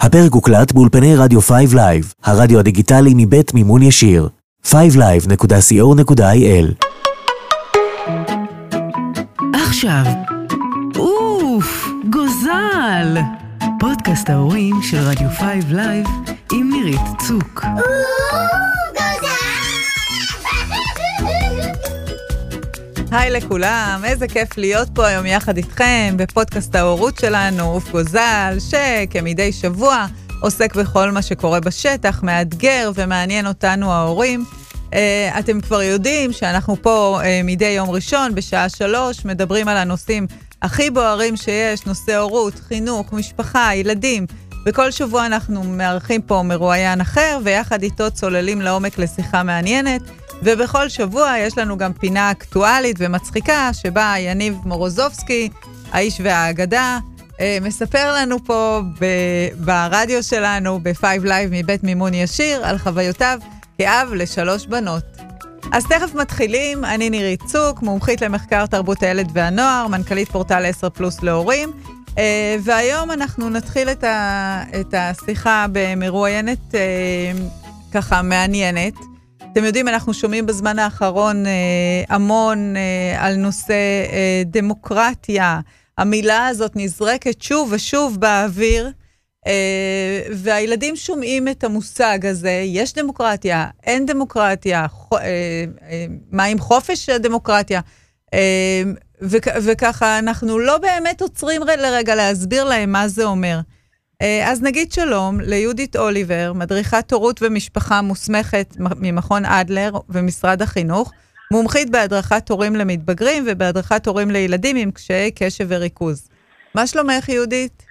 הפרק הוקלט באולפני רדיו 5 Live, הרדיו הדיגיטלי מבית מימון ישיר. 5live.co.il עכשיו, אוף, גוזל! פודקאסט ההורים של רדיו 5 Live עם נירית צוק. היי לכולם, איזה כיף להיות פה היום יחד איתכם בפודקאסט ההורות שלנו, אוף גוזל, שכמדי שבוע עוסק בכל מה שקורה בשטח, מאתגר ומעניין אותנו ההורים. Uh, אתם כבר יודעים שאנחנו פה uh, מדי יום ראשון בשעה שלוש, מדברים על הנושאים הכי בוערים שיש, נושא הורות, חינוך, משפחה, ילדים. וכל שבוע אנחנו מארחים פה מרואיין אחר, ויחד איתו צוללים לעומק לשיחה מעניינת. ובכל שבוע יש לנו גם פינה אקטואלית ומצחיקה, שבה יניב מורוזובסקי, האיש והאגדה, אה, מספר לנו פה ב- ברדיו שלנו, ב-5 Live מבית מימון ישיר, על חוויותיו כאב לשלוש בנות. אז תכף מתחילים, אני נירית צוק, מומחית למחקר תרבות הילד והנוער, מנכ"לית פורטל 10 פלוס להורים, אה, והיום אנחנו נתחיל את, ה- את השיחה במרואיינת אה, ככה מעניינת. אתם יודעים, אנחנו שומעים בזמן האחרון אה, המון אה, על נושא אה, דמוקרטיה. המילה הזאת נזרקת שוב ושוב באוויר, אה, והילדים שומעים את המושג הזה, יש דמוקרטיה, אין דמוקרטיה, חו, אה, אה, מה עם חופש הדמוקרטיה? אה, וכ, וככה אנחנו לא באמת עוצרים לרגע להסביר להם מה זה אומר. אה, אז נגיד שלום ליהודית אוליבר, מדריכת הורות ומשפחה מוסמכת ממכון אדלר ומשרד החינוך, מומחית בהדרכת הורים למתבגרים ובהדרכת הורים לילדים עם קשיי קשב וריכוז. מה שלומך, יהודית?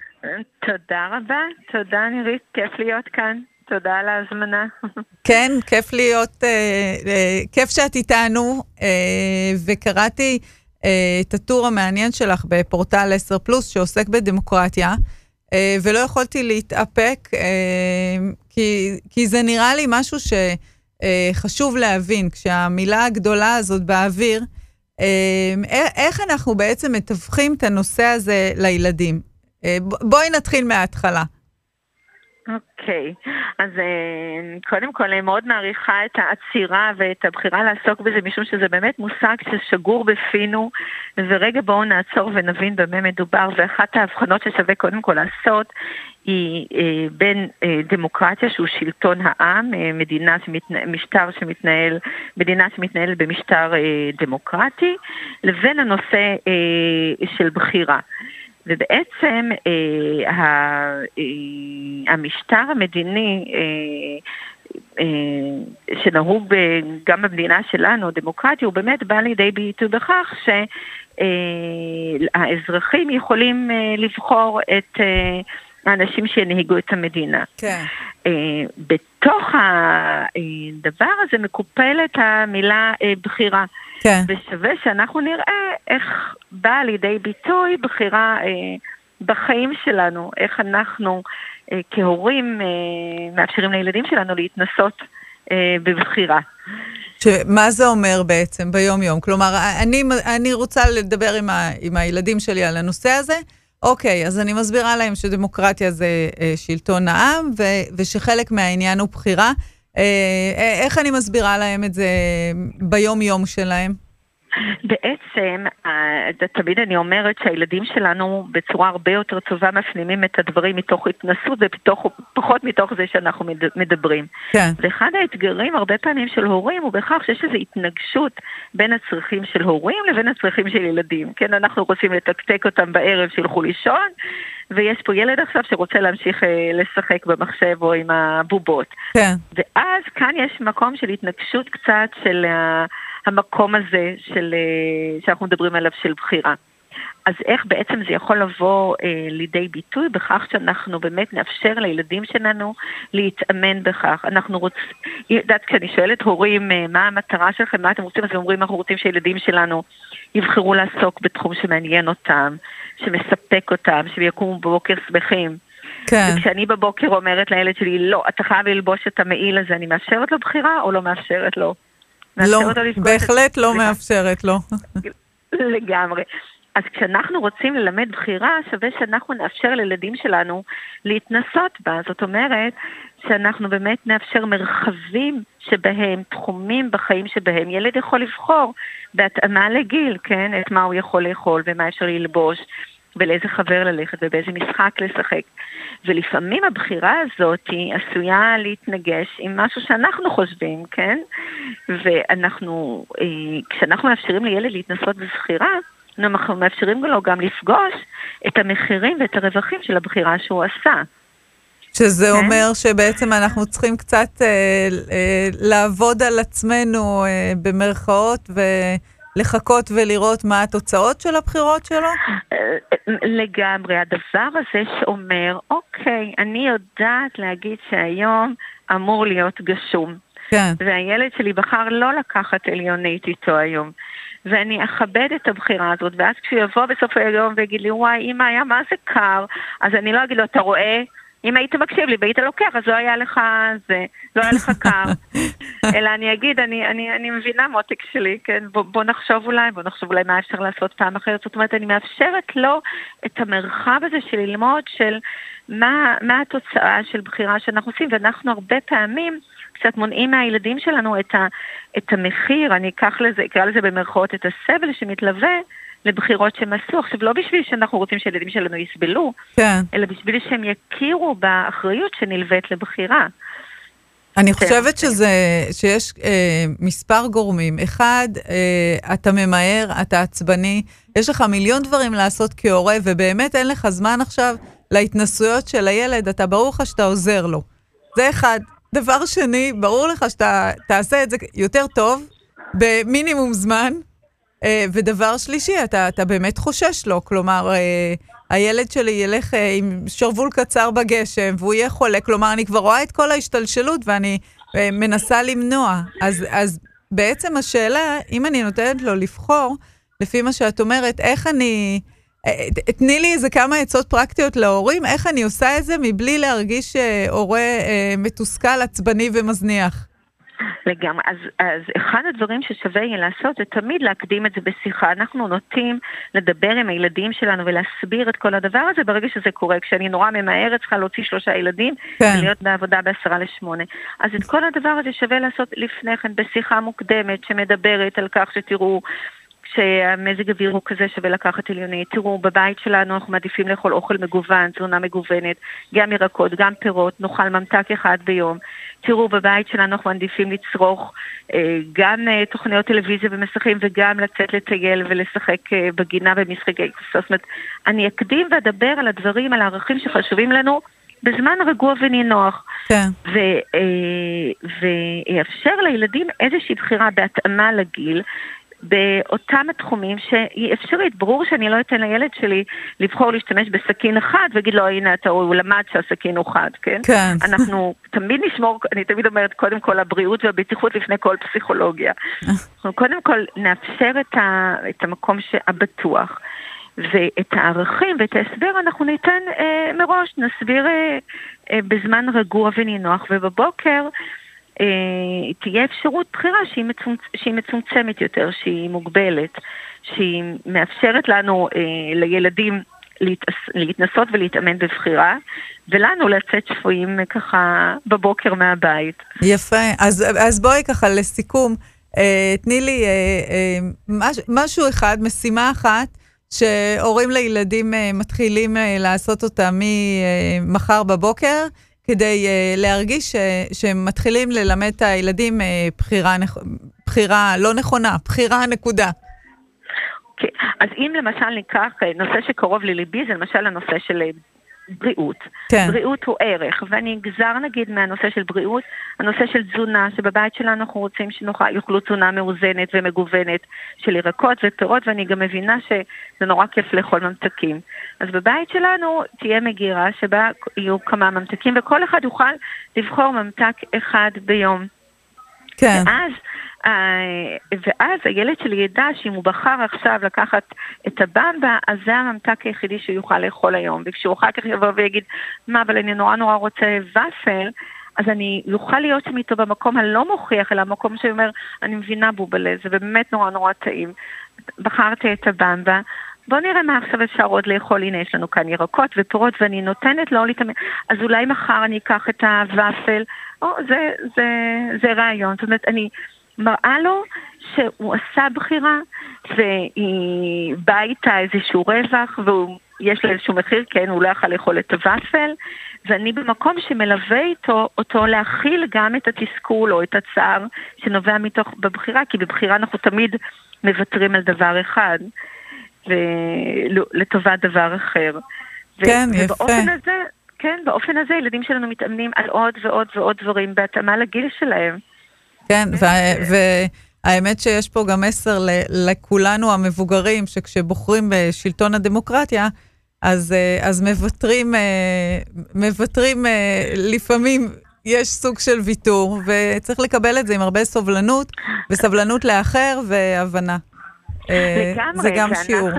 תודה רבה, תודה נירית, כיף להיות כאן. תודה על ההזמנה. כן, כיף להיות, אה, אה, כיף שאת איתנו, אה, וקראתי אה, את הטור המעניין שלך בפורטל 10 פלוס שעוסק בדמוקרטיה. אה, ולא יכולתי להתאפק, אה, כי, כי זה נראה לי משהו שחשוב להבין, כשהמילה הגדולה הזאת באוויר, אה, איך אנחנו בעצם מתווכים את הנושא הזה לילדים. בואי נתחיל מההתחלה. אוקיי, okay. אז קודם כל אני מאוד מעריכה את העצירה ואת הבחירה לעסוק בזה, משום שזה באמת מושג ששגור בפינו, ורגע בואו נעצור ונבין במה מדובר, ואחת ההבחנות ששווה קודם כל לעשות היא אה, בין אה, דמוקרטיה שהוא שלטון העם, אה, מדינה שמתנהל, משטר שמתנהל, מדינה שמתנהלת במשטר אה, דמוקרטי, לבין הנושא אה, של בחירה. ובעצם אה, ה, אה, המשטר המדיני אה, אה, שנהוג ב, גם במדינה שלנו, דמוקרטי, הוא באמת בא לידי ביטוי בכך שהאזרחים אה, יכולים אה, לבחור את אה, האנשים שינהיגו את המדינה. כן. אה, בתוך הדבר הזה מקופלת המילה אה, בחירה. כן. ושווה שאנחנו נראה איך באה לידי ביטוי בחירה אה, בחיים שלנו, איך אנחנו אה, כהורים אה, מאפשרים לילדים שלנו להתנסות אה, בבחירה. מה זה אומר בעצם ביום-יום? כלומר, אני, אני רוצה לדבר עם, ה, עם הילדים שלי על הנושא הזה. אוקיי, אז אני מסבירה להם שדמוקרטיה זה אה, שלטון העם, ו, ושחלק מהעניין הוא בחירה. אה, איך אני מסבירה להם את זה ביום-יום שלהם? בעצם, תמיד אני אומרת שהילדים שלנו בצורה הרבה יותר טובה מפנימים את הדברים מתוך התנסות ופחות מתוך זה שאנחנו מדברים. כן. ואחד האתגרים הרבה פעמים של הורים הוא בכך שיש איזו התנגשות בין הצרכים של הורים לבין הצרכים של ילדים. כן, אנחנו רוצים לתקתק אותם בערב שילכו לישון. ויש פה ילד עכשיו שרוצה להמשיך אה, לשחק במחשב או עם הבובות. כן. ואז כאן יש מקום של התנגשות קצת של המקום הזה של, אה, שאנחנו מדברים עליו של בחירה. אז איך בעצם זה יכול לבוא אה, לידי ביטוי בכך שאנחנו באמת נאפשר לילדים שלנו להתאמן בכך. אנחנו רוצים, יודעת, כשאני שואלת הורים אה, מה המטרה שלכם, מה אתם רוצים, אז הם אומרים אנחנו רוצים שהילדים שלנו יבחרו לעסוק בתחום שמעניין אותם, שמספק אותם, שהם יקומו בבוקר שמחים. כן. וכשאני בבוקר אומרת לילד שלי, לא, אתה חייב ללבוש את המעיל הזה, אני מאפשרת לו בחירה או לא מאפשרת לו? לא, בהחלט לא מאפשרת לו. לגמרי. אז כשאנחנו רוצים ללמד בחירה, שווה שאנחנו נאפשר לילדים שלנו להתנסות בה. זאת אומרת, שאנחנו באמת נאפשר מרחבים שבהם, תחומים בחיים שבהם ילד יכול לבחור בהתאמה לגיל, כן? את מה הוא יכול לאכול ומה אפשר ללבוש. ולאיזה חבר ללכת ובאיזה משחק לשחק. ולפעמים הבחירה הזאת היא עשויה להתנגש עם משהו שאנחנו חושבים, כן? ואנחנו, אה, כשאנחנו מאפשרים לילד להתנסות בבחירה, אנחנו מאפשרים לו גם לפגוש את המחירים ואת הרווחים של הבחירה שהוא עשה. שזה כן? אומר שבעצם אנחנו צריכים קצת אה, אה, לעבוד על עצמנו אה, במרכאות ו... לחכות ולראות מה התוצאות של הבחירות שלו? לגמרי. הדבר הזה שאומר, אוקיי, אני יודעת להגיד שהיום אמור להיות גשום. כן. והילד שלי בחר לא לקחת עליונית איתו היום. ואני אכבד את הבחירה הזאת, ואז כשהוא יבוא בסוף היום ויגיד לי, וואי, אמא, היה מה זה קר, אז אני לא אגיד לו, אתה רואה? אם היית מקשיב לי והיית לוקח, אז לא היה לך זה, לא היה לך קר. אלא אני אגיד, אני, אני, אני מבינה מותק שלי, כן? בוא, בוא נחשוב אולי, בוא נחשוב אולי מה אפשר לעשות פעם אחרת. זאת אומרת, אני מאפשרת לו את המרחב הזה של ללמוד של מה, מה התוצאה של בחירה שאנחנו עושים, ואנחנו הרבה פעמים קצת מונעים מהילדים שלנו את, ה, את המחיר, אני אקח לזה, אקרא לזה במרכאות את הסבל שמתלווה. לבחירות שהם עשו. עכשיו, לא בשביל שאנחנו רוצים שהילדים שלנו יסבלו, כן. אלא בשביל שהם יכירו באחריות שנלווית לבחירה. אני כן. חושבת שזה, שיש אה, מספר גורמים. אחד, אה, אתה ממהר, אתה עצבני, יש לך מיליון דברים לעשות כהורה, ובאמת אין לך זמן עכשיו להתנסויות של הילד, אתה ברור לך שאתה עוזר לו. זה אחד. דבר שני, ברור לך שאתה תעשה את זה יותר טוב, במינימום זמן, אה, ודבר שלישי, אתה, אתה באמת חושש לו, כלומר, אה, הילד שלי ילך אה, עם שרוול קצר בגשם והוא יהיה חולה, כלומר, אני כבר רואה את כל ההשתלשלות ואני מנסה למנוע. אז, אז בעצם השאלה, אם אני נותנת לו לבחור, לפי מה שאת אומרת, איך אני... תני לי איזה כמה עצות פרקטיות להורים, איך אני עושה את זה מבלי להרגיש הורה מתוסכל, עצבני ומזניח. לגמרי. אז, אז אחד הדברים ששווה יהיה לעשות זה תמיד להקדים את זה בשיחה. אנחנו נוטים לדבר עם הילדים שלנו ולהסביר את כל הדבר הזה ברגע שזה קורה. כשאני נורא ממהרת, צריכה להוציא שלושה ילדים כן. ולהיות בעבודה בעשרה לשמונה. אז את כל הדבר הזה שווה לעשות לפני כן בשיחה מוקדמת שמדברת על כך שתראו... שהמזג אוויר הוא כזה שווה לקחת עליונית. תראו, בבית שלנו אנחנו מעדיפים לאכול אוכל מגוון, תזונה מגוונת, גם ירקות, גם פירות, נאכל ממתק אחד ביום. תראו, בבית שלנו אנחנו מעדיפים לצרוך אה, גם אה, תוכניות טלוויזיה ומסכים וגם לצאת לטייל ולשחק אה, בגינה במשחקי זאת אומרת, אני אקדים ואדבר על הדברים, על הערכים שחשובים לנו. בזמן רגוע ונינוח. כן. ויאפשר לילדים איזושהי בחירה בהתאמה לגיל, באותם התחומים שהיא אפשרית. ברור שאני לא אתן לילד שלי לבחור להשתמש בסכין אחד ויגיד לו, הנה, אתה, הוא למד שהסכין הוא חד, כן? כן. אנחנו תמיד נשמור, אני תמיד אומרת, קודם כל הבריאות והבטיחות לפני כל פסיכולוגיה. אנחנו קודם כל נאפשר את, ה, את המקום הבטוח. ואת הערכים ואת ההסבר אנחנו ניתן אה, מראש, נסביר אה, אה, בזמן רגוע ונינוח, ובבוקר תהיה אפשרות בחירה שהיא, מצומצ... שהיא מצומצמת יותר, שהיא מוגבלת, שהיא מאפשרת לנו, אה, לילדים. להתנסות ולהתאמן בבחירה, ולנו לצאת שפויים אה, ככה בבוקר מהבית. יפה, אז, אז בואי ככה לסיכום, אה, תני לי אה, אה, מש, משהו אחד, משימה אחת, שהורים לילדים אה, מתחילים אה, לעשות אותה ממחר בבוקר, כדי uh, להרגיש ש, שהם מתחילים ללמד את הילדים uh, בחירה, בחירה לא נכונה, בחירה נקודה. Okay. אוקיי, אז אם למשל ניקח נושא שקרוב לליבי, זה למשל הנושא של בריאות. כן. בריאות הוא ערך, ואני אגזר נגיד מהנושא של בריאות, הנושא של תזונה, שבבית שלנו אנחנו רוצים שיאכלו תזונה מאוזנת ומגוונת של ירקות ופירות, ואני גם מבינה שזה נורא כיף לאכול ממתקים. אז בבית שלנו תהיה מגירה שבה יהיו כמה ממתקים, וכל אחד יוכל לבחור ממתק אחד ביום. כן. ואז ואז הילד שלי ידע שאם הוא בחר עכשיו לקחת את הבמבה, אז זה הממתק היחידי שהוא יוכל לאכול היום. וכשהוא אחר כך יבוא ויגיד, מה, אבל אני נורא נורא רוצה ופל, אז אני אוכל להיות שם איתו במקום הלא מוכיח, אלא המקום שאומר, אני מבינה בובלה, זה באמת נורא נורא טעים. בחרתי את הבמבה, בוא נראה מה עכשיו אפשר עוד לאכול, הנה יש לנו כאן ירקות ופירות ואני נותנת לו להתאמן, אז אולי מחר אני אקח את הוואפל, או זה, זה, זה רעיון, זאת אומרת, אני מראה לו שהוא עשה בחירה והיא באה איתה איזשהו רווח ויש לה איזשהו מחיר, כן, הוא לא יכול לאכול את הוואפל, ואני במקום שמלווה איתו, אותו להכיל גם את התסכול או את הצער שנובע מתוך, בבחירה, כי בבחירה אנחנו תמיד מוותרים על דבר אחד, ולטובת דבר אחר. כן, ו- יפה. ובאופן הזה, כן, באופן הזה ילדים שלנו מתאמנים על עוד ועוד ועוד דברים בהתאמה לגיל שלהם. כן, והאמת שיש פה גם מסר לכולנו המבוגרים, שכשבוחרים בשלטון הדמוקרטיה, אז, אה, אז מוותרים, אה, מוותרים אה, לפעמים, יש סוג של ויתור, וצריך לקבל את זה עם הרבה סובלנות, וסבלנות לאחר והבנה. לגמרי, זה גם שיעור.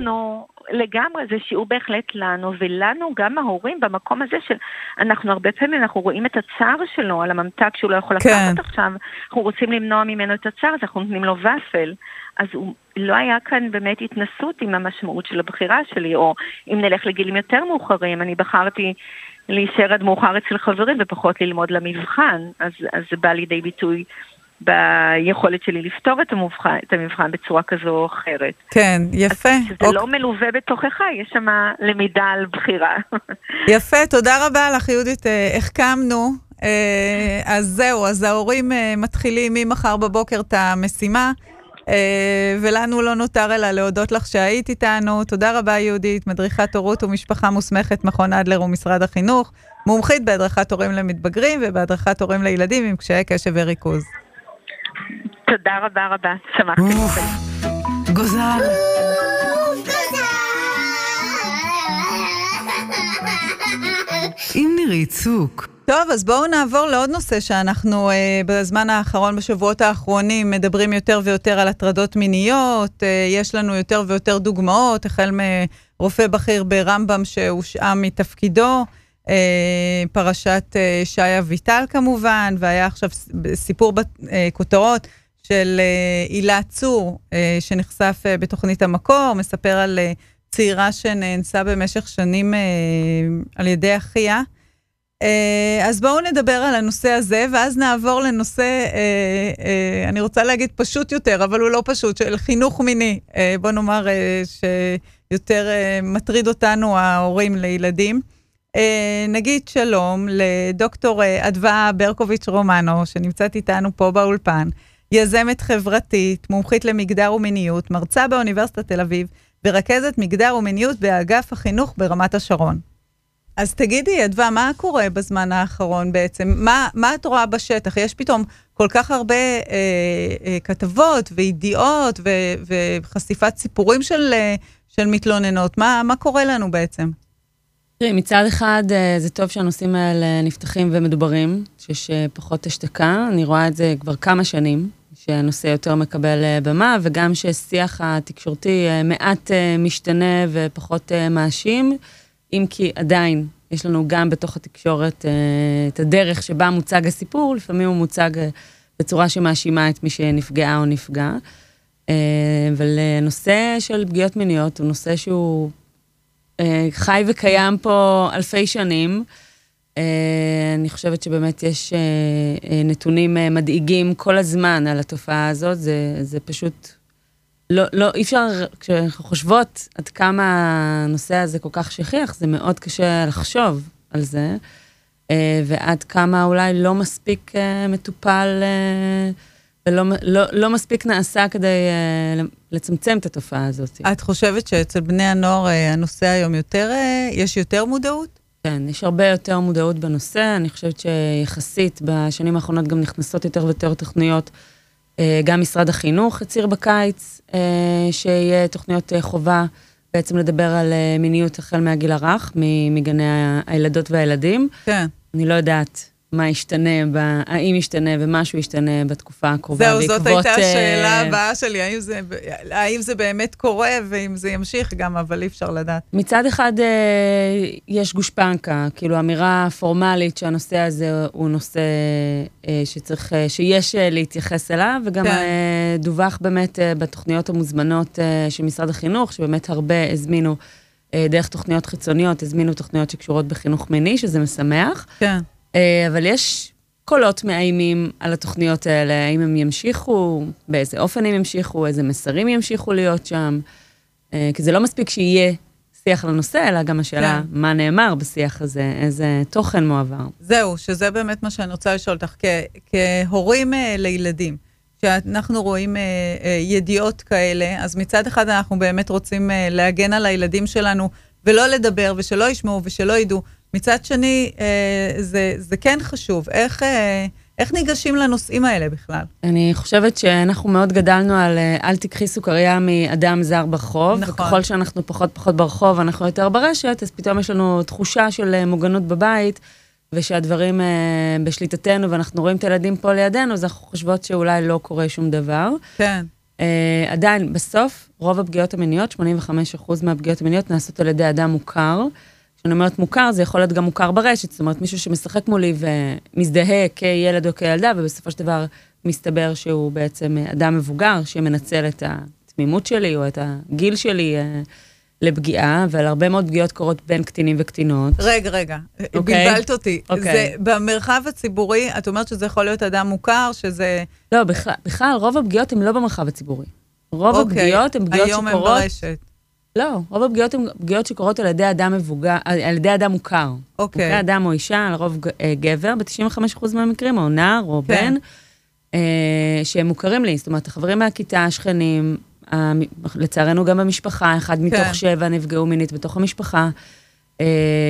לגמרי, זה שיעור בהחלט לנו, ולנו גם ההורים במקום הזה של, אנחנו הרבה פעמים, אנחנו רואים את הצער שלו על הממתק שהוא לא יכול לקחת כן. עכשיו, אנחנו רוצים למנוע ממנו את הצער, אז אנחנו נותנים לו ופל. אז הוא, לא היה כאן באמת התנסות עם המשמעות של הבחירה שלי, או אם נלך לגילים יותר מאוחרים, אני בחרתי להישאר עד מאוחר אצל חברים ופחות ללמוד למבחן, אז, אז זה בא לידי ביטוי ביכולת שלי לפתור את המבחן, את המבחן בצורה כזו או אחרת. כן, יפה. אז כשזה אוק... לא מלווה בתוכך, יש שם למידה על בחירה. יפה, תודה רבה לך, יהודית. אה, החכמנו. אה, אז זהו, אז ההורים אה, מתחילים ממחר בבוקר את המשימה. ולנו לא נותר אלא להודות לך שהיית איתנו. תודה רבה, יהודית, מדריכת הורות ומשפחה מוסמכת, מכון אדלר ומשרד החינוך, מומחית בהדרכת הורים למתבגרים ובהדרכת הורים לילדים עם קשיי קשב וריכוז. תודה רבה רבה, שמחתי. גוזל. עם נירית צוק. טוב, אז בואו נעבור לעוד נושא שאנחנו אה, בזמן האחרון, בשבועות האחרונים, מדברים יותר ויותר על הטרדות מיניות. אה, יש לנו יותר ויותר דוגמאות, החל מרופא בכיר ברמב"ם שהושעה מתפקידו, אה, פרשת אה, שי אביטל כמובן, והיה עכשיו סיפור בכותרות. אה, של אה, הילה צור, אה, שנחשף אה, בתוכנית המקור, מספר על צעירה שנאנסה במשך שנים על ידי אחיה. אז בואו נדבר על הנושא הזה, ואז נעבור לנושא, אני רוצה להגיד פשוט יותר, אבל הוא לא פשוט, של חינוך מיני. בואו נאמר שיותר מטריד אותנו ההורים לילדים. נגיד שלום לדוקטור אדווה ברקוביץ' רומנו, שנמצאת איתנו פה באולפן. יזמת חברתית, מומחית למגדר ומיניות, מרצה באוניברסיטת תל אביב ורכזת מגדר ומיניות באגף החינוך ברמת השרון. אז תגידי, אדווה, מה קורה בזמן האחרון בעצם? מה, מה את רואה בשטח? יש פתאום כל כך הרבה אה, אה, כתבות וידיעות ו, וחשיפת סיפורים של, אה, של מתלוננות. מה, מה קורה לנו בעצם? תראי, מצד אחד אה, זה טוב שהנושאים האלה נפתחים ומדוברים, שיש אה, פחות השתקה. אני רואה את זה כבר כמה שנים. שהנושא יותר מקבל אה, במה, וגם שהשיח התקשורתי אה, מעט אה, משתנה ופחות מאשים, אם כי עדיין יש לנו גם בתוך התקשורת את הדרך שבה מוצג הסיפור, לפעמים הוא מוצג בצורה שמאשימה את מי שנפגעה או נפגע. אבל נושא של פגיעות מיניות הוא נושא שהוא חי וקיים פה אלפי שנים. אה, אני חושבת שבאמת יש אה, אה, נתונים מדאיגים כל הזמן על התופעה הזאת, זה, זה פשוט... לא, לא, אי אפשר, כשאנחנו חושבות עד כמה הנושא הזה כל כך שכיח, זה מאוד קשה לחשוב על זה, ועד כמה אולי לא מספיק מטופל ולא לא, לא מספיק נעשה כדי לצמצם את התופעה הזאת. את חושבת שאצל בני הנוער הנושא היום יותר, יש יותר מודעות? כן, יש הרבה יותר מודעות בנושא. אני חושבת שיחסית בשנים האחרונות גם נכנסות יותר ויותר תוכניות. אה, גם משרד החינוך הצהיר בקיץ אה, שיהיה תוכניות אה, חובה בעצם לדבר על מיניות החל מהגיל הרך, מגני הילדות והילדים. כן. אני לא יודעת מה ישתנה, ב, האם ישתנה ומשהו ישתנה בתקופה הקרובה. זהו, זאת בעקבות, הייתה אה, השאלה הבאה שלי, האם זה, האם זה באמת קורה ואם זה ימשיך גם, אבל אי אפשר לדעת. מצד אחד אה, יש גושפנקה, כאילו אמירה פורמלית שהנושא הזה הוא נושא אה, שצריך, שיש להתייחס אליו, וגם כן. דווח באמת בתוכניות המוזמנות של משרד החינוך, שבאמת הרבה הזמינו, דרך תוכניות חיצוניות, הזמינו תוכניות שקשורות בחינוך מיני, שזה משמח. כן. אה, אבל יש קולות מאיימים על התוכניות האלה, האם הם ימשיכו, באיזה אופן הם ימשיכו, איזה מסרים ימשיכו להיות שם. אה, כי זה לא מספיק שיהיה שיח לנושא, אלא גם השאלה כן. מה נאמר בשיח הזה, איזה תוכן מועבר. זהו, שזה באמת מה שאני רוצה לשאול אותך. כ- כהורים אה, לילדים, כשאנחנו רואים אה, אה, ידיעות כאלה, אז מצד אחד אנחנו באמת רוצים אה, להגן על הילדים שלנו ולא לדבר ושלא ישמעו ושלא ידעו. מצד שני, אה, זה, זה כן חשוב. איך, אה, איך ניגשים לנושאים האלה בכלל? אני חושבת שאנחנו מאוד גדלנו על אה, אל תיקחי סוכריה מאדם זר ברחוב, נכון. וככל שאנחנו פחות פחות ברחוב, אנחנו יותר ברשת, אז פתאום יש לנו תחושה של מוגנות בבית, ושהדברים בשליטתנו, ואנחנו רואים את הילדים פה לידינו, אז אנחנו חושבות שאולי לא קורה שום דבר. כן, אה, עדיין, בסוף, רוב הפגיעות המיניות, 85% מהפגיעות המיניות נעשות על ידי אדם מוכר. כשאני אומרת מוכר, זה יכול להיות גם מוכר ברשת, זאת אומרת, מישהו שמשחק מולי ומזדהה כילד או כילדה, ובסופו של דבר מסתבר שהוא בעצם אדם מבוגר שמנצל את התמימות שלי או את הגיל שלי אה, לפגיעה, אבל הרבה מאוד פגיעות קורות בין קטינים וקטינות. רגע, רגע, אוקיי. בלבלת אותי. אוקיי. זה, במרחב הציבורי, את אומרת שזה יכול להיות אדם מוכר, שזה... לא, בכלל, בכלל, רוב הפגיעות הן לא במרחב הציבורי. רוב הפגיעות הן פגיעות אוקיי, היום שקורות... הם ברשת. לא, רוב הפגיעות הן פגיעות שקורות על ידי אדם מבוגר, על ידי אדם מוכר. אוקיי. מוכר אדם או אישה, לרוב אה, גבר, ב-95% מהמקרים, או נער, או כן. בן, אה, שהם מוכרים לי. זאת אומרת, החברים מהכיתה, השכנים, המ- לצערנו גם במשפחה, אחד מתוך שבע נפגעו מינית בתוך המשפחה. אה,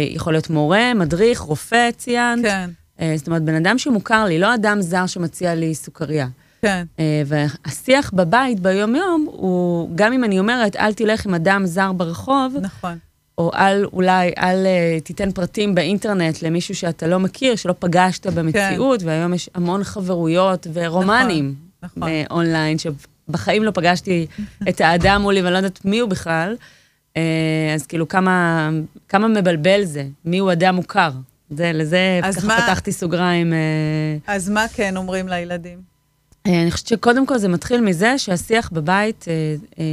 יכול להיות מורה, מדריך, רופא, ציינת. כן, אה, זאת אומרת, בן אדם שמוכר לי, לא אדם זר שמציע לי סוכריה. כן, אה, והשיח בבית, ביום-יום, הוא, גם אם אני אומרת, אל תלך עם אדם זר ברחוב, נכון. או אל, אולי, אל אה, תיתן פרטים באינטרנט למישהו שאתה לא מכיר, שלא פגשת במציאות, והיום יש המון חברויות ורומנים נכון. אה, אונליין, שבחיים לא פגשתי את האדם מולי, ואני לא יודעת מי הוא בכלל. אז כאילו, כמה, כמה מבלבל זה, מי הוא אדם מוכר. זה, לזה ככה מה- פתחתי סוגריים. אז מה כן אומרים לילדים? אה, אני חושבת שקודם כל זה מתחיל מזה שהשיח בבית אה, אה,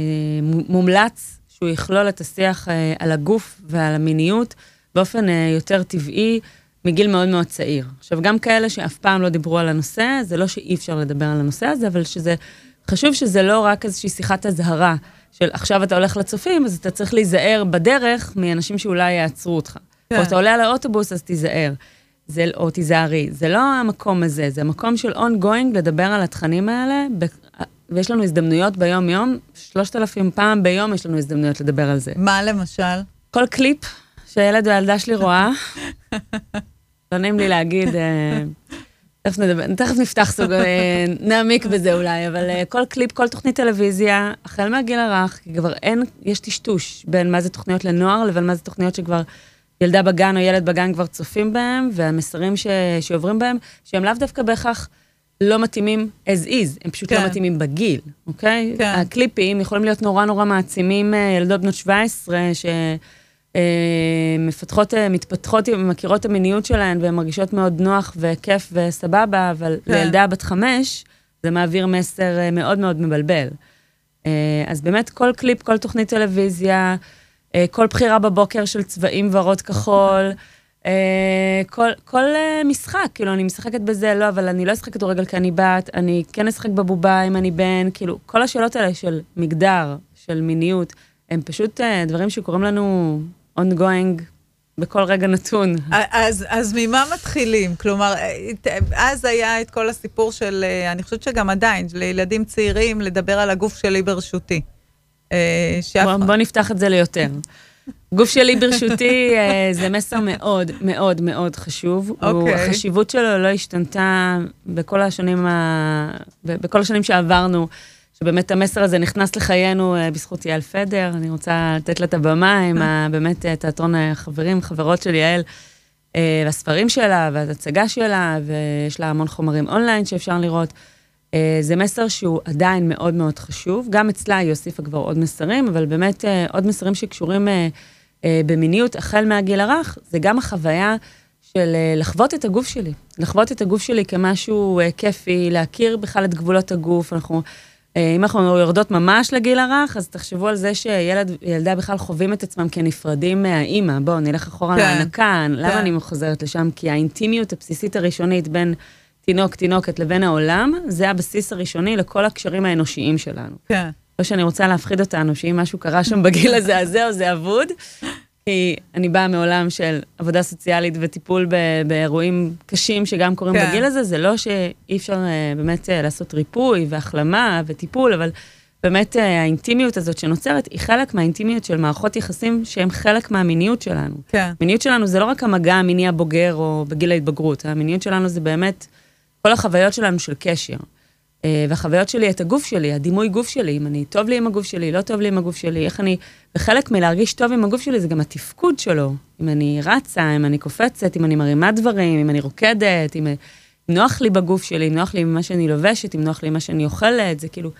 מומלץ שהוא יכלול את השיח על הגוף ועל המיניות באופן יותר טבעי מגיל מאוד מאוד צעיר. עכשיו, גם כאלה שאף פעם לא דיברו על הנושא, זה לא שאי אפשר לדבר על הנושא הזה, אבל שזה, חשוב שזה לא רק איזושהי שיחת אזהרה של עכשיו אתה הולך לצופים, אז אתה צריך להיזהר בדרך מאנשים שאולי יעצרו אותך. כן. או אתה עולה על האוטובוס, אז תיזהר. זה, או תיזהרי. זה לא המקום הזה, זה המקום של ongoing לדבר על התכנים האלה, ב, ויש לנו הזדמנויות ביום-יום, שלושת אלפים פעם ביום יש לנו הזדמנויות לדבר על זה. מה למשל? כל קליפ שהילד או הילדה שלי רואה, לא נעים לי להגיד, אה, תכף, נדבר, תכף נפתח סוג, אה, נעמיק בזה אולי, אבל אה, כל קליפ, כל תוכנית טלוויזיה, החל מהגיל הרך, כבר אין, יש טשטוש בין מה זה תוכניות לנוער לבין מה זה תוכניות שכבר ילדה בגן או ילד בגן כבר צופים בהם, והמסרים ש, שעוברים בהם, שהם לאו דווקא בהכרח לא מתאימים as is, הם פשוט כן. לא מתאימים בגיל, אוקיי? כן. הקליפים יכולים להיות נורא נורא מעצימים אה, ילדות בנות 17, ש... אה, מפתחות, אה, מתפתחות, מכירות את המיניות שלהן והן מרגישות מאוד נוח וכיף וסבבה, אבל כן. לילדה בת חמש זה מעביר מסר מאוד מאוד מבלבל. אז באמת כל קליפ, כל תוכנית טלוויזיה, כל בחירה בבוקר של צבעים ורוד כחול, אה, כל, כל אה, משחק, כאילו אני משחקת בזה, לא, אבל אני לא אשחק כדורגל כי אני בת, אני כן אשחק בבובה אם אני בן, כאילו כל השאלות האלה של מגדר, של מיניות, הם פשוט אה, דברים שקורים לנו ongoing בכל רגע נתון. אז, אז ממה מתחילים? כלומר, אז היה את כל הסיפור של, אה, אני חושבת שגם עדיין, לילדים צעירים, לדבר על הגוף שלי ברשותי. אה, שאף- בוא, בוא נפתח את זה ליותר. גוף שלי ברשותי אה, זה מסר מאוד מאוד מאוד חשוב. הוא, אוקיי. החשיבות שלו לא השתנתה בכל השנים, ה... בכל השנים שעברנו, שבאמת המסר הזה נכנס לחיינו אה, בזכות יעל פדר. אני רוצה לתת לה את הבמה עם ה- באמת אה, תיאטרון החברים, חברות של יעל. אה, והספרים שלה, וההצגה שלה, ויש לה המון חומרים אונליין שאפשר לראות. אה, זה מסר שהוא עדיין מאוד מאוד חשוב. גם אצלה היא הוסיפה כבר עוד מסרים, אבל באמת אה, עוד מסרים שקשורים אה, אה, במיניות החל מהגיל הרך, זה גם החוויה של אה, לחוות את הגוף שלי. לחוות את הגוף שלי כמשהו אה, כיפי, להכיר בכלל את גבולות הגוף. אנחנו, אה, אם אנחנו יורדות ממש לגיל הרך, אז תחשבו על זה שילד וילדה בכלל חווים את עצמם כנפרדים מהאימא. בואו, נלך אחורה כן, להנקה. למה כן. אני חוזרת לשם? כי האינטימיות הבסיסית הראשונית בין תינוק, תינוקת לבין העולם, זה הבסיס הראשוני לכל הקשרים האנושיים שלנו. כן. לא שאני רוצה להפחיד אותנו, שאם משהו קרה שם בגיל הזה, אז זהו, זה אבוד. כי אני באה מעולם של עבודה סוציאלית וטיפול ב- באירועים קשים שגם קורים כן. בגיל הזה, זה לא שאי אפשר אה, באמת אה, לעשות ריפוי והחלמה וטיפול, אבל באמת אה, האינטימיות הזאת שנוצרת היא חלק מהאינטימיות של מערכות יחסים שהן חלק מהמיניות שלנו. כן. המיניות שלנו זה לא רק המגע המיני הבוגר או בגיל ההתבגרות, המיניות שלנו זה באמת כל החוויות שלנו של קשר. אה, והחוויות שלי, את הגוף שלי, הדימוי גוף שלי, אם אני טוב לי עם הגוף שלי, לא טוב לי עם הגוף שלי, איך אני... וחלק מלהרגיש טוב עם הגוף שלי זה גם התפקוד שלו. אם אני רצה, אם אני קופצת, אם אני מרימה דברים, אם אני רוקדת, אם נוח לי בגוף שלי, אם נוח לי עם מה שאני לובשת, אם נוח לי עם מה שאני אוכלת, זה כאילו...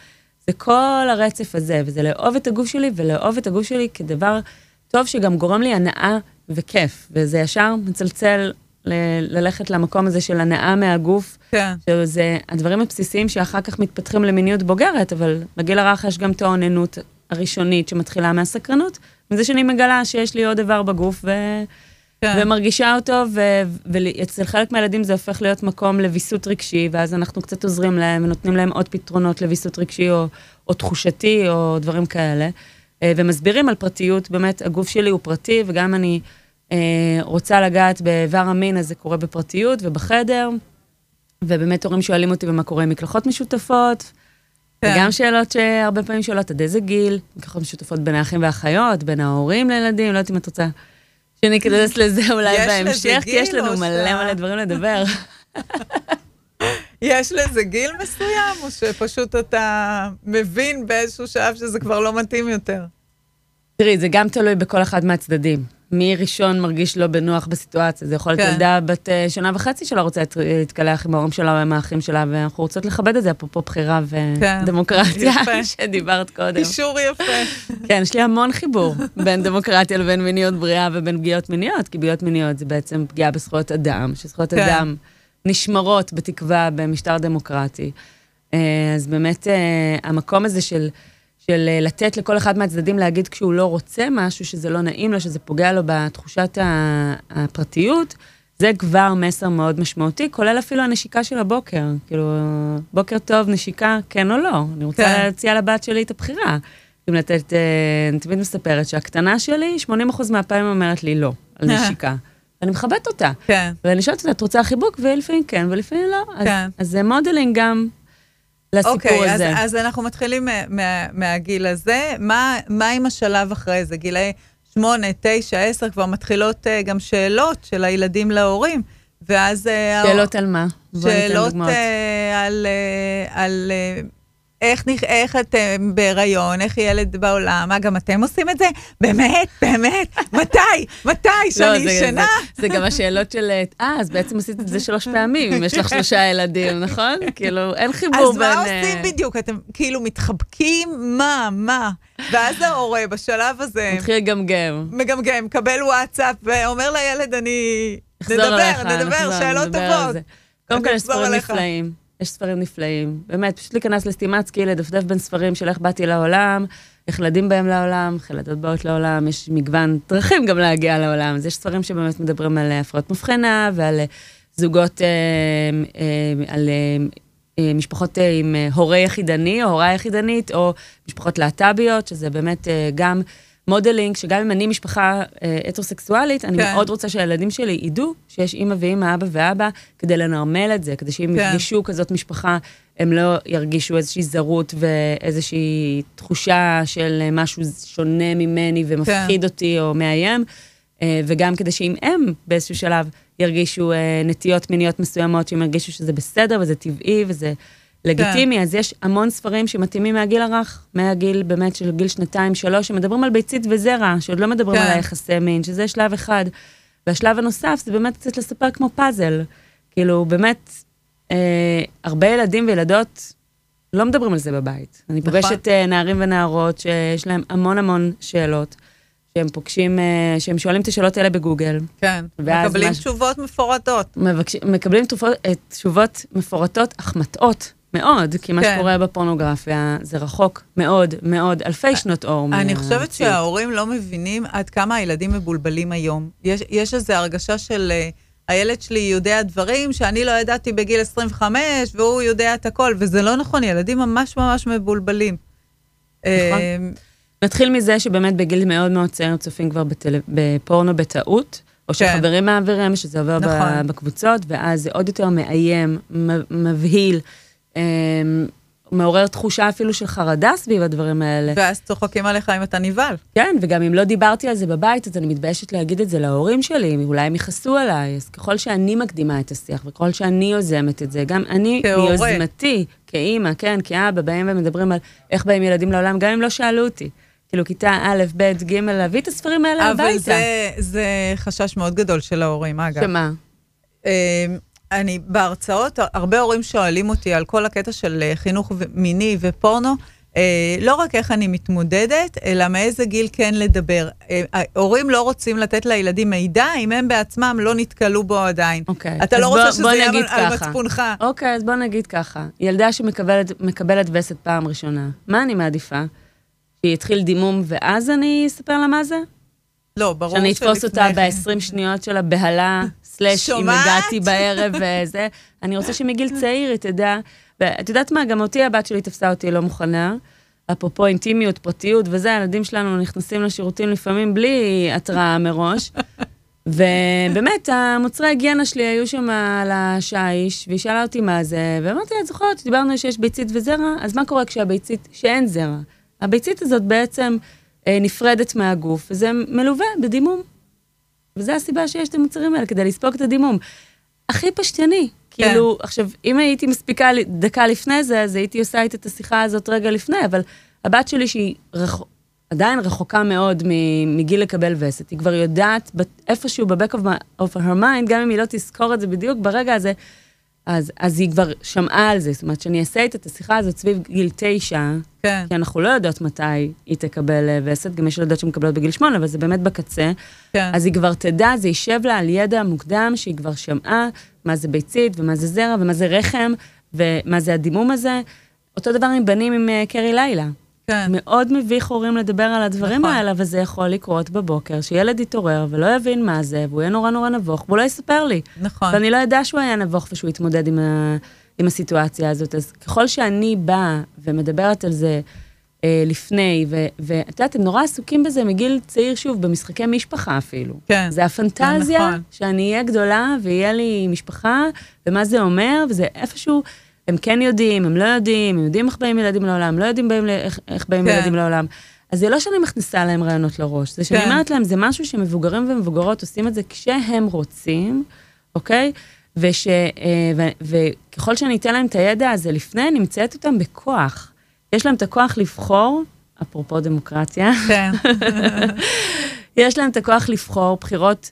זה כל הרצף הזה, וזה לאהוב את הגוף שלי, ולאהוב את הגוף שלי כדבר טוב שגם גורם לי הנאה וכיף. וזה ישר מצלצל ל- ללכת למקום הזה של הנאה מהגוף. כן. שזה הדברים הבסיסיים שאחר כך מתפתחים למיניות בוגרת, אבל בגיל הרך יש גם את האוננות הראשונית שמתחילה מהסקרנות, מזה שאני מגלה שיש לי עוד דבר בגוף ו... כן. ומרגישה אותו, ו- ואצל חלק מהילדים זה הופך להיות מקום לוויסות רגשי, ואז אנחנו קצת עוזרים להם ונותנים להם עוד פתרונות לוויסות רגשי או, או תחושתי או דברים כאלה. אה, ומסבירים על פרטיות, באמת, הגוף שלי הוא פרטי, וגם אני רוצה לגעת באיבר המין, אז זה קורה בפרטיות ובחדר. ובאמת הורים שואלים אותי מה קורה עם מקלחות משותפות, כן. וגם שאלות שהרבה פעמים שואלות עד איזה גיל, מקלחות משותפות בין האחים והאחיות, בין ההורים לילדים, לא יודעת אם את רוצה שניכנס לזה אולי יש בהמשך, כי יש לנו מלא מלא דברים לדבר. יש לזה גיל מסוים, או שפשוט אתה מבין באיזשהו שלב שזה כבר לא מתאים יותר? תראי, זה גם תלוי בכל אחד מהצדדים. מי ראשון מרגיש לא בנוח בסיטואציה. זה יכול להיות כן. ילדה בת אה, שנה וחצי שלא רוצה להת- להתקלח עם ההורים שלה או עם האחים שלה, ואנחנו רוצות לכבד את זה, אפרופו בחירה כן. ודמוקרטיה, יפה. שדיברת קודם. קישור יפה. כן, יש לי המון חיבור בין דמוקרטיה לבין מיניות בריאה ובין פגיעות מיניות, כי פגיעות מיניות זה בעצם פגיעה בזכויות אדם, שזכויות כן. אדם נשמרות בתקווה במשטר דמוקרטי. אה, אז באמת אה, המקום הזה של, של אה, לתת לכל אחד מהצדדים להגיד כשהוא לא רוצה משהו, שזה לא נעים לו, שזה פוגע לו בתחושת הפרטיות, זה כבר מסר מאוד משמעותי, כולל אפילו הנשיקה של הבוקר. כאילו, בוקר טוב, נשיקה, כן או לא. אני רוצה כן. להציע לבת שלי את הבחירה. אם לתת, אה, אני תמיד מספרת שהקטנה שלי, 80% מהפעמים אומרת לי לא, על נשיקה. ואני מכבדת אותה. כן. ואני שואלת אותה, את רוצה חיבוק? ולפעמים כן, ולפעמים לא. אז, כן. אז זה modeling גם לסיפור אוקיי, אז, הזה. אז אנחנו מתחילים מה, מה, מהגיל הזה. מה, מה עם השלב אחרי זה? גילאי 8, 9, 10, כבר מתחילות uh, גם שאלות של הילדים להורים. ואז... אה, שאלות על מה? שאלות. אה, על, אה, על איך, איך אתם בהיריון, איך ילד בעולם. מה, גם אתם עושים את זה? באמת, באמת, מתי? מתי? שאני לא, זה- ישנה? זה, זה גם השאלות של, אה, אז בעצם עשית את זה שלוש פעמים, אם יש לך שלושה ילדים, נכון? כאילו, אין חיבור אז בין... מה אה, עושים בדיוק? אתם כאילו מתחבקים? מה, מה? ואז ההורה בשלב הזה מתחיל לגמגם. מגמגם, מקבל וואטסאפ ואומר לילד, אני... נדבר, נדבר, נחזור, שאלות טובות. קודם כל, יש ספרים. נפלאים. יש ספרים נפלאים. באמת, פשוט להיכנס לסטימצקי, לדפדף בין ספרים של איך באתי לעולם, איך ילדים באים לעולם, איך ילדות באות לעולם, יש מגוון דרכים גם להגיע לעולם. אז יש ספרים שבאמת מדברים על אה, הפרעות מבחנה ועל אה, זוגות, אה, על משפחות עם הורה יחידני או הורה יחידנית, או משפחות להט"ביות, שזה באמת גם modeling, שגם אם אני משפחה אה, הטרוסקסואלית, אני כן. מאוד רוצה שהילדים שלי ידעו שיש אימא ואימא, אבא ואבא, כדי לנרמל את זה, כדי שאם כן. יפגשו כזאת משפחה, הם לא ירגישו איזושהי זרות ואיזושהי תחושה של משהו שונה ממני ומפחיד כן. אותי או מאיים, אה, וגם כדי שאם הם באיזשהו שלב ירגישו אה, נטיות מיניות מסוימות, שהם ירגישו שזה בסדר וזה טבעי וזה לגיטימי, כן. אז יש המון ספרים שמתאימים מהגיל הרך, מהגיל באמת של גיל שנתיים, שלוש, שמדברים על ביצית וזרע, שעוד לא מדברים כן. על היחסי מין, שזה שלב אחד. והשלב הנוסף זה באמת קצת לספר כמו פאזל. כאילו, באמת, אה, הרבה ילדים וילדות לא מדברים על זה בבית. אני נכון. פוגשת אה, נערים ונערות שיש להם המון המון שאלות, שהם פוגשים, אה, שהם שואלים את השאלות האלה בגוגל. כן, מקבלים מה- תשובות מפורטות. מבקש, מקבלים תרופות, אה, תשובות מפורטות אך מטעות מאוד, כי מה כן. שקורה בפורנוגרפיה זה רחוק מאוד מאוד, אלפי שנות אור אני חושבת מהמציאות. שההורים לא מבינים עד כמה הילדים מבולבלים היום. יש, יש איזו הרגשה של אה, הילד שלי יודע דברים שאני לא ידעתי בגיל 25, והוא יודע את הכל, וזה לא נכון, ילדים ממש ממש מבולבלים. נכון. אה, נתחיל מזה שבאמת בגיל מאוד מאוד צעיר צופים כבר בטל... בפורנו בטעות, או כן. שחברים מעבירים, שזה עובר נכון. בקבוצות, ואז זה עוד יותר מאיים, מבהיל, מעורר תחושה אפילו של חרדה סביב הדברים האלה. ואז צוחקים עליך אם אתה נבהל. כן, וגם אם לא דיברתי על זה בבית, אז אני מתביישת להגיד את זה להורים שלי, אולי הם יכעסו עליי. אז ככל שאני מקדימה את השיח, וככל שאני יוזמת את זה, גם אני, כהורה. מיוזמתי, כאימא, כן, כאבא, באים ומדברים על איך באים ילדים לעולם, גם אם לא שאלו אותי. כאילו, כיתה א', ב', ג', להביא את הספרים האלה אבל הביתה. זה, זה חשש מאוד גדול של ההורים, אגב. שמה? אני בהרצאות, הרבה הורים שואלים אותי על כל הקטע של אה, חינוך מיני ופורנו, אה, לא רק איך אני מתמודדת, אלא מאיזה גיל כן לדבר. אה, ההורים לא רוצים לתת לילדים מידע אם הם בעצמם לא נתקלו בו עדיין. אוקיי. אתה לא רוצה שזה יהיה על-. מצפונך. אוקיי, אז בוא נגיד ככה. ילדה שמקבלת מקבלת וסת פעם ראשונה, מה אני מעדיפה? שיתחיל דימום ואז אני אספר לה מה זה? לא, ברור שאני אתפוס אותה שלפני כן. ב-20 שניות של הבהלה, סלאש אם? הגעתי בערב וזה. אני רוצה שמגיל צעיר היא תדע, ואת יודעת מה, גם אותי הבת שלי תפסה אותי לא מוכנה. אפרופו אינטימיות, פרטיות וזה, הילדים שלנו נכנסים לשירותים לפעמים בלי התראה מראש. ובאמת, המוצרי היגיינה שלי היו שם על השיש, והיא שאלה אותי מה זה, ואמרתי לה, את זוכרת, דיברנו שיש ביצית וזרע, אז מה קורה כשהביצית, שאין זרע? הביצית הזאת בעצם אה, נפרדת מהגוף, וזה מלווה בדימום. וזו הסיבה שיש את המוצרים האלה, כדי לספוג את הדימום. הכי פשטני. כן. כאילו, עכשיו, אם הייתי מספיקה דקה לפני זה, אז הייתי עושה איתה את השיחה הזאת רגע לפני, אבל הבת שלי, שהיא רח... עדיין רחוקה מאוד מגיל לקבל וסת, היא כבר יודעת איפשהו ב-back of, my, of her mind, גם אם היא לא תזכור את זה בדיוק ברגע הזה, אז, אז היא כבר שמעה על זה. זאת אומרת, שאני אעשה איתה את השיחה הזאת סביב גיל תשע, כן. כי אנחנו לא יודעות מתי היא תקבל אה, וסת, גם יש ילדות שמקבלות בגיל שמונה, אבל זה באמת בקצה. כן. אז היא כבר תדע, זה יישב לה על ידע מוקדם, שהיא כבר שמעה מה זה ביצית, ומה זה זרע, ומה זה רחם, ומה זה הדימום הזה. אותו דבר עם בנים עם אה, קרי לילה. כן. מאוד מביך הורים לדבר על הדברים נכון. האלה, אבל זה יכול לקרות בבוקר, שילד יתעורר ולא יבין מה זה, והוא יהיה נורא נורא נבוך, והוא לא יספר לי. נכון. ואני לא אדע שהוא היה נבוך ושהוא יתמודד עם, ה, עם הסיטואציה הזאת. אז ככל שאני באה ומדברת על זה אה, לפני, ו- ואת יודעת, הם נורא עסוקים בזה מגיל צעיר, שוב, במשחקי משפחה אפילו. כן. זה הפנטזיה נכון. שאני אהיה גדולה ויהיה לי משפחה, ומה זה אומר, וזה איפשהו, הם כן יודעים, הם לא יודעים, הם יודעים איך באים ילדים לעולם, לא יודעים באים, איך, איך באים כן. ילדים לעולם. אז זה לא שאני מכניסה להם רעיונות לראש, זה שאני כן. אומרת להם, זה משהו שמבוגרים ומבוגרות עושים את זה כשהם רוצים, אוקיי? וש, אה, ו, וככל שאני אתן להם את הידע הזה לפני, מציינת אותם בכוח. יש להם את הכוח לבחור, אפרופו דמוקרטיה, כן. יש להם את הכוח לבחור בחירות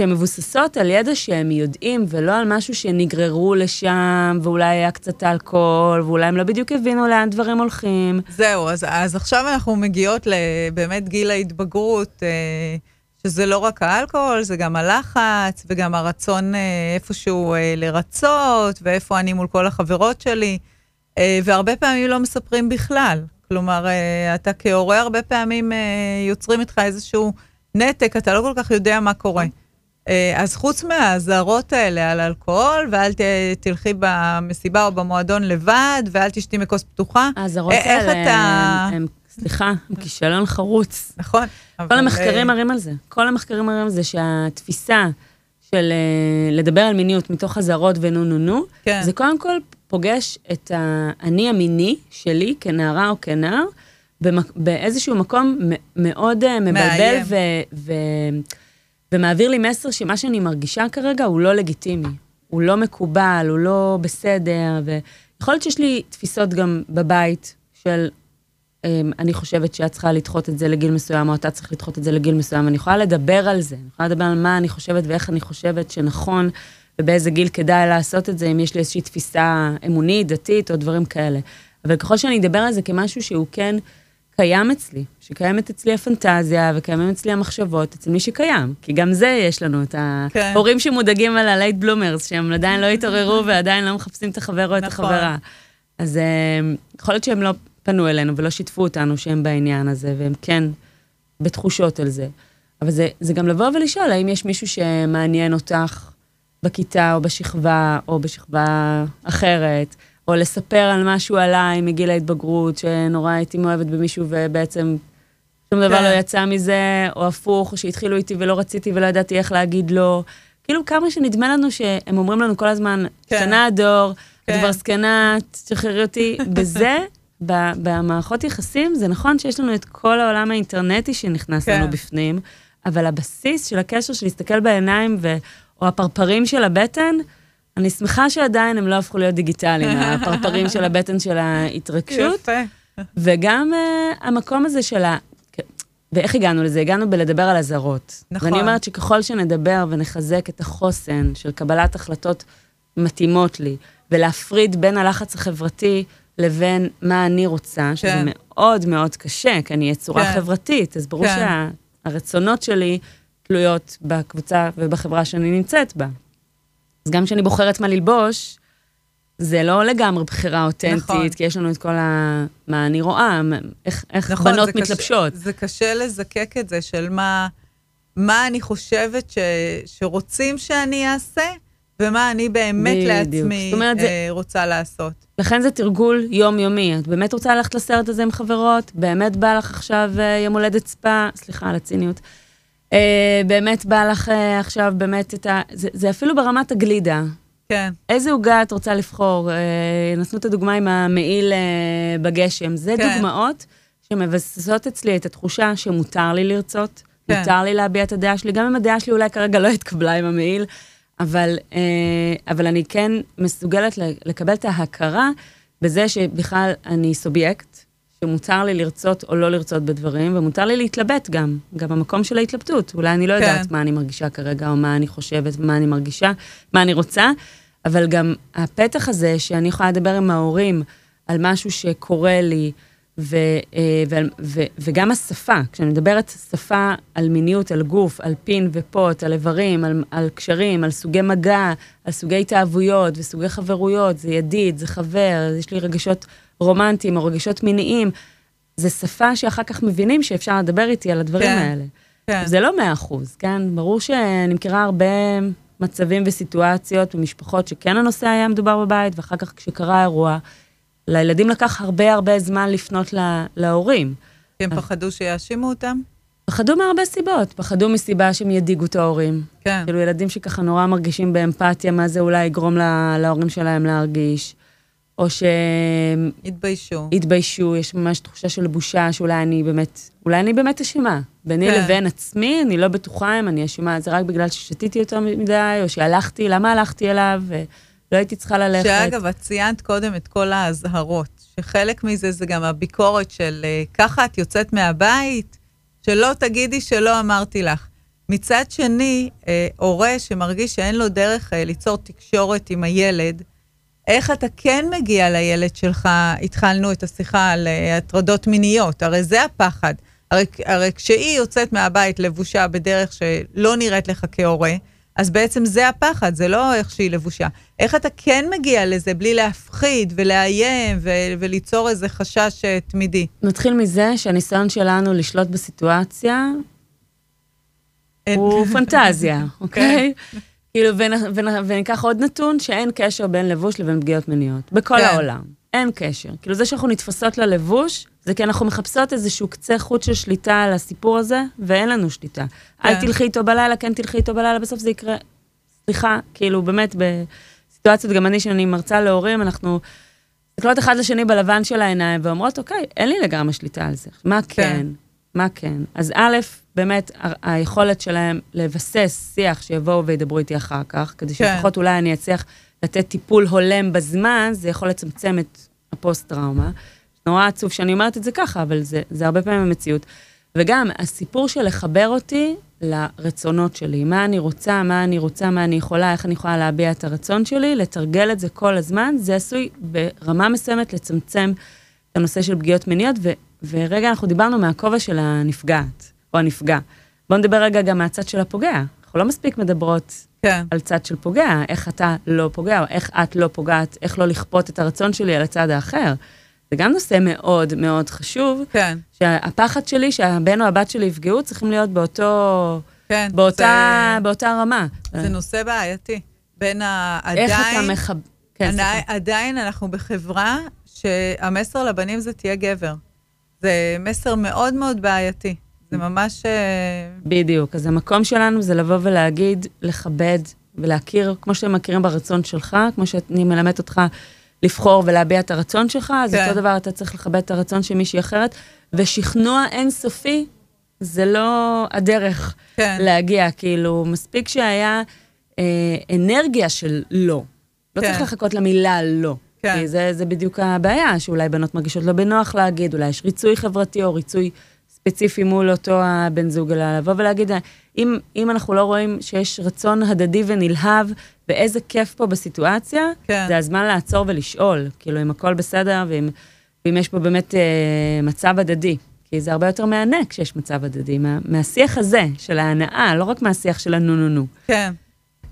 שהן מבוססות על ידע שהם יודעים, ולא על משהו שנגררו לשם, ואולי היה קצת אלכוהול, ואולי הם לא בדיוק הבינו לאן דברים הולכים. זהו, אז, אז עכשיו אנחנו מגיעות לבאמת גיל ההתבגרות, אה, שזה לא רק האלכוהול, זה גם הלחץ, וגם הרצון אה, איפשהו אה, לרצות, ואיפה אני מול כל החברות שלי, והרבה פעמים לא מספרים בכלל. כלומר, אתה כהורה הרבה פעמים יוצרים איתך איזשהו נתק, אתה לא כל כך יודע מה קורה. אה, אז חוץ מהאזהרות האלה על אלכוהול, ואל ת, תלכי במסיבה או במועדון לבד, ואל תשתי מכוס פתוחה. האזהרות אה, איך האלה, אתה- הם, הם, סליחה, הם כישלון חרוץ. נכון. כל המחקרים מראים על זה. כל המחקרים מראים על זה שהתפיסה של אה, לדבר על מיניות מתוך אזהרות ונו נו נו, כן. זה קודם כל פוגש את האני המיני שלי כנערה או כנער, במק- באיזשהו מקום מאוד אה, מבלבל מאיים. ו- ו- ומעביר לי מסר שמה שאני מרגישה כרגע הוא לא לגיטימי. הוא לא מקובל, הוא לא בסדר, ויכול להיות שיש לי תפיסות גם בבית של אמ, אני חושבת שאת צריכה לדחות את זה לגיל מסוים, או אתה צריך לדחות את זה לגיל מסוים. אני יכולה לדבר על זה, אני יכולה לדבר על מה אני חושבת ואיך אני חושבת שנכון, ובאיזה גיל כדאי לעשות את זה, אם יש לי איזושהי תפיסה אמונית, דתית, או דברים כאלה. אבל ככל שאני אדבר על זה כמשהו שהוא כן קיים אצלי, שקיימת אצלי הפנטזיה וקיימים אצלי המחשבות, אצל מי שקיים. כי גם זה יש לנו, את כן. ההורים שמודאגים על הלייט בלומרס, שהם עדיין לא התעוררו ועדיין לא מחפשים את החבר או את נכון. החברה. אז אה, יכול להיות שהם לא פנו אלינו ולא שיתפו אותנו שהם בעניין הזה, והם כן בתחושות על זה. אבל זה, זה גם לבוא ולשאול האם יש מישהו שמעניין אותך בכיתה או בשכבה או בשכבה אחרת, או לספר על משהו עליי מגיל ההתבגרות, שנורא הייתי מאוהבת במישהו ובעצם שום דבר כן. לא יצא מזה, או הפוך, או שהתחילו איתי ולא רציתי ולא ידעתי איך להגיד לא. כאילו כמה שנדמה לנו שהם אומרים לנו כל הזמן, כן. שנה הדור, את כן. כבר זקנה, תשחררי אותי. בזה, במערכות יחסים, זה נכון שיש לנו את כל העולם האינטרנטי שנכנס כן. לנו בפנים, אבל הבסיס של הקשר, של להסתכל בעיניים, ו... או הפרפרים של הבטן, אני שמחה שעדיין הם לא הפכו להיות דיגיטליים, הפרפרים של הבטן של ההתרגשות. יפה. וגם uh, המקום הזה של ה... ואיך הגענו לזה? הגענו בלדבר על אזהרות. נכון. ואני אומרת שככל שנדבר ונחזק את החוסן של קבלת החלטות מתאימות לי, ולהפריד בין הלחץ החברתי לבין מה אני רוצה, שזה כן. מאוד מאוד קשה, כי אני יצורה כן. חברתית, אז ברור כן. שהרצונות שלי תלויות בקבוצה ובחברה שאני נמצאת בה. אז גם כשאני בוחרת מה ללבוש, זה לא לגמרי בחירה אותנטית, נכון. כי יש לנו את כל ה... מה אני רואה, איך, איך נכון, בנות זה קשה- מתלבשות. זה קשה לזקק את זה של מה, מה אני חושבת ש, שרוצים שאני אעשה, ומה אני באמת בדיוק. לעצמי אומרת, זה- אה, רוצה לעשות. לכן זה תרגול יומיומי. את באמת רוצה ללכת לסרט הזה עם חברות? באמת בא לך עכשיו אה, יום הולדת ספא? סליחה על הציניות. אה, באמת בא לך אה, עכשיו באמת את ה... זה, זה אפילו ברמת הגלידה. כן, איזה עוגה את רוצה לבחור? אה, נתנו את הדוגמה עם המעיל אה, בגשם. זה כן. דוגמאות שמבססות אצלי את התחושה שמותר לי לרצות, כן. מותר לי להביע את הדעה שלי, גם אם הדעה שלי אולי כרגע לא התקבלה עם המעיל, אבל, אה, אבל אני כן מסוגלת לקבל את ההכרה בזה שבכלל אני סובייקט, שמותר לי לרצות או לא לרצות בדברים, ומותר לי להתלבט גם, גם המקום של ההתלבטות. אולי אני לא כן. יודעת מה אני מרגישה כרגע, או מה אני חושבת, מה אני מרגישה, מה אני רוצה, אבל גם הפתח הזה שאני יכולה לדבר עם ההורים על משהו שקורה לי, ו, אה, ועל- ו, וגם השפה, כשאני מדברת שפה על מיניות, על גוף, על פין ופוט, על איברים, על, על קשרים, על סוגי מגע, על סוגי התאהבויות וסוגי חברויות, זה ידיד, זה חבר, יש לי רגשות רומנטיים או רגשות מיניים, זה שפה שאחר כך מבינים שאפשר לדבר איתי על הדברים כן, האלה. כן. זה לא מאה אחוז, כן? ברור שאני מכירה הרבה מצבים וסיטואציות ומשפחות שכן הנושא היה מדובר בבית, ואחר כך כשקרה האירוע, לילדים לקח הרבה הרבה זמן לפנות לה, להורים. כי הם פחדו שיאשימו אותם? פחדו מהרבה סיבות, פחדו מסיבה שהם ידיגו את ההורים. כן. כאילו ילדים שככה נורא מרגישים באמפתיה, מה זה אולי יגרום לה, להורים שלהם להרגיש. או שהם התביישו. התביישו, יש ממש תחושה של בושה, שאולי אני באמת, אולי אני באמת אשמה. ביני כן. לבין עצמי, אני לא בטוחה אם אני אשמה, זה רק בגלל ששתיתי יותר מדי, או שהלכתי, למה הלכתי אליו, ולא הייתי צריכה ללכת. שאגב, את ציינת קודם את כל האזהרות, שחלק מזה זה גם הביקורת של אה, ככה את יוצאת מהבית, שלא תגידי שלא אמרתי לך. מצד שני, אה, הורה שמרגיש שאין לו דרך אה, ליצור תקשורת עם הילד, איך אתה כן מגיע לילד שלך, התחלנו את השיחה על אה, הטרדות מיניות, הרי זה הפחד. הרי, הרי כשהיא יוצאת מהבית לבושה בדרך שלא נראית לך כהורה, אז בעצם זה הפחד, זה לא איך שהיא לבושה. איך אתה כן מגיע לזה בלי להפחיד ולאיים ו- וליצור איזה חשש אה, תמידי? נתחיל מזה שהניסיון שלנו לשלוט בסיטואציה אין- הוא פנטזיה, אוקיי? כאילו, ונ- ונ- וניקח עוד נתון, שאין קשר בין לבוש לבין פגיעות מיניות. בכל כן. העולם. אין קשר. כאילו, זה שאנחנו נתפסות ללבוש, זה כי אנחנו מחפשות איזשהו קצה חוט של שליטה על הסיפור הזה, ואין לנו שליטה. אל כן. תלכי איתו בלילה, כן תלכי איתו בלילה, בסוף זה יקרה. סליחה, כאילו, באמת, בסיטואציות, גם אני, שאני מרצה להורים, אנחנו מסתכלות אחד לשני בלבן של העיניים, ואומרות, אוקיי, אין לי לגמרי שליטה על זה. מה כן. כן? מה כן? אז א', באמת, היכולת שלהם לבסס שיח שיבואו וידברו איתי אחר כך, כדי כן. שלפחות אולי אני אצליח לתת טיפול הולם בזמן, זה יכול לצמצם את הפוסט-טראומה. נורא עצוב שאני אומרת את זה ככה, אבל זה, זה הרבה פעמים המציאות. וגם הסיפור של לחבר אותי לרצונות שלי, מה אני רוצה, מה אני רוצה, מה אני יכולה, איך אני יכולה להביע את הרצון שלי, לתרגל את זה כל הזמן, זה עשוי ברמה מסוימת לצמצם את הנושא של פגיעות מיניות, ורגע אנחנו דיברנו מהכובע של הנפגעת, או הנפגע. בואו נדבר רגע גם מהצד של הפוגע. אנחנו לא מספיק מדברות כן. על צד של פוגע, איך אתה לא פוגע, או איך את לא פוגעת, איך לא לכפות את הרצון שלי על הצד האחר. זה גם נושא מאוד מאוד חשוב, כן. שהפחד שלי שהבן או הבת שלי יפגעו צריכים להיות באותו, כן. באותה, זה, באותה רמה. זה נושא בעייתי. בין ה... איך אתה עדיין, מחב... כן, עדיין. עדיין אנחנו בחברה שהמסר לבנים זה תהיה גבר. זה מסר מאוד מאוד בעייתי. זה ממש... אה, בדיוק. אז המקום שלנו זה לבוא ולהגיד, לכבד ולהכיר, כמו שאתם מכירים ברצון שלך, כמו שאני מלמדת אותך לבחור ולהביע את הרצון שלך, אז כן. אותו דבר אתה צריך לכבד את הרצון של מישהי אחרת, ושכנוע אינסופי זה לא הדרך כן. להגיע, כאילו, מספיק שהיה אה, אנרגיה של לא. לא כן. צריך לחכות למילה לא. כן. כי זה, זה בדיוק הבעיה, שאולי בנות מרגישות לא בנוח להגיד, אולי יש ריצוי חברתי או ריצוי ספציפי מול אותו הבן זוג, אלא לבוא ולהגיד, אם, אם אנחנו לא רואים שיש רצון הדדי ונלהב, ואיזה כיף פה בסיטואציה, כן. זה הזמן לעצור ולשאול, כאילו, אם הכל בסדר, ואם, ואם יש פה באמת אה, מצב הדדי. כי זה הרבה יותר מהנה כשיש מצב הדדי, מה, מהשיח הזה, של ההנאה, לא רק מהשיח של הנו-נו-נו. כן.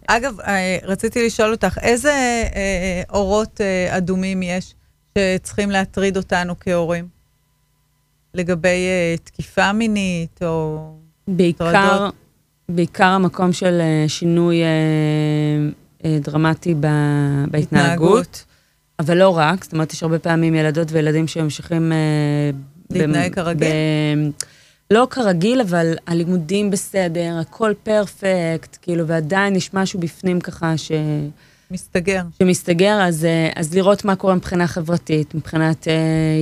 אגב, אה, רציתי לשאול אותך, איזה אה, אורות אה, אדומים יש שצריכים להטריד אותנו כהורים? לגבי תקיפה מינית או... בעיקר, הטרדות. בעיקר המקום של שינוי דרמטי ב, בהתנהגות, התנהגות. אבל לא רק, זאת אומרת, יש הרבה פעמים ילדות וילדים שממשיכים... להתנהג כרגיל? לא כרגיל, אבל הלימודים בסדר, הכל פרפקט, כאילו, ועדיין יש משהו בפנים ככה ש... מסתגר. שמסתגר, אז, אה, אז לראות מה קורה מבחינה חברתית, מבחינת אה,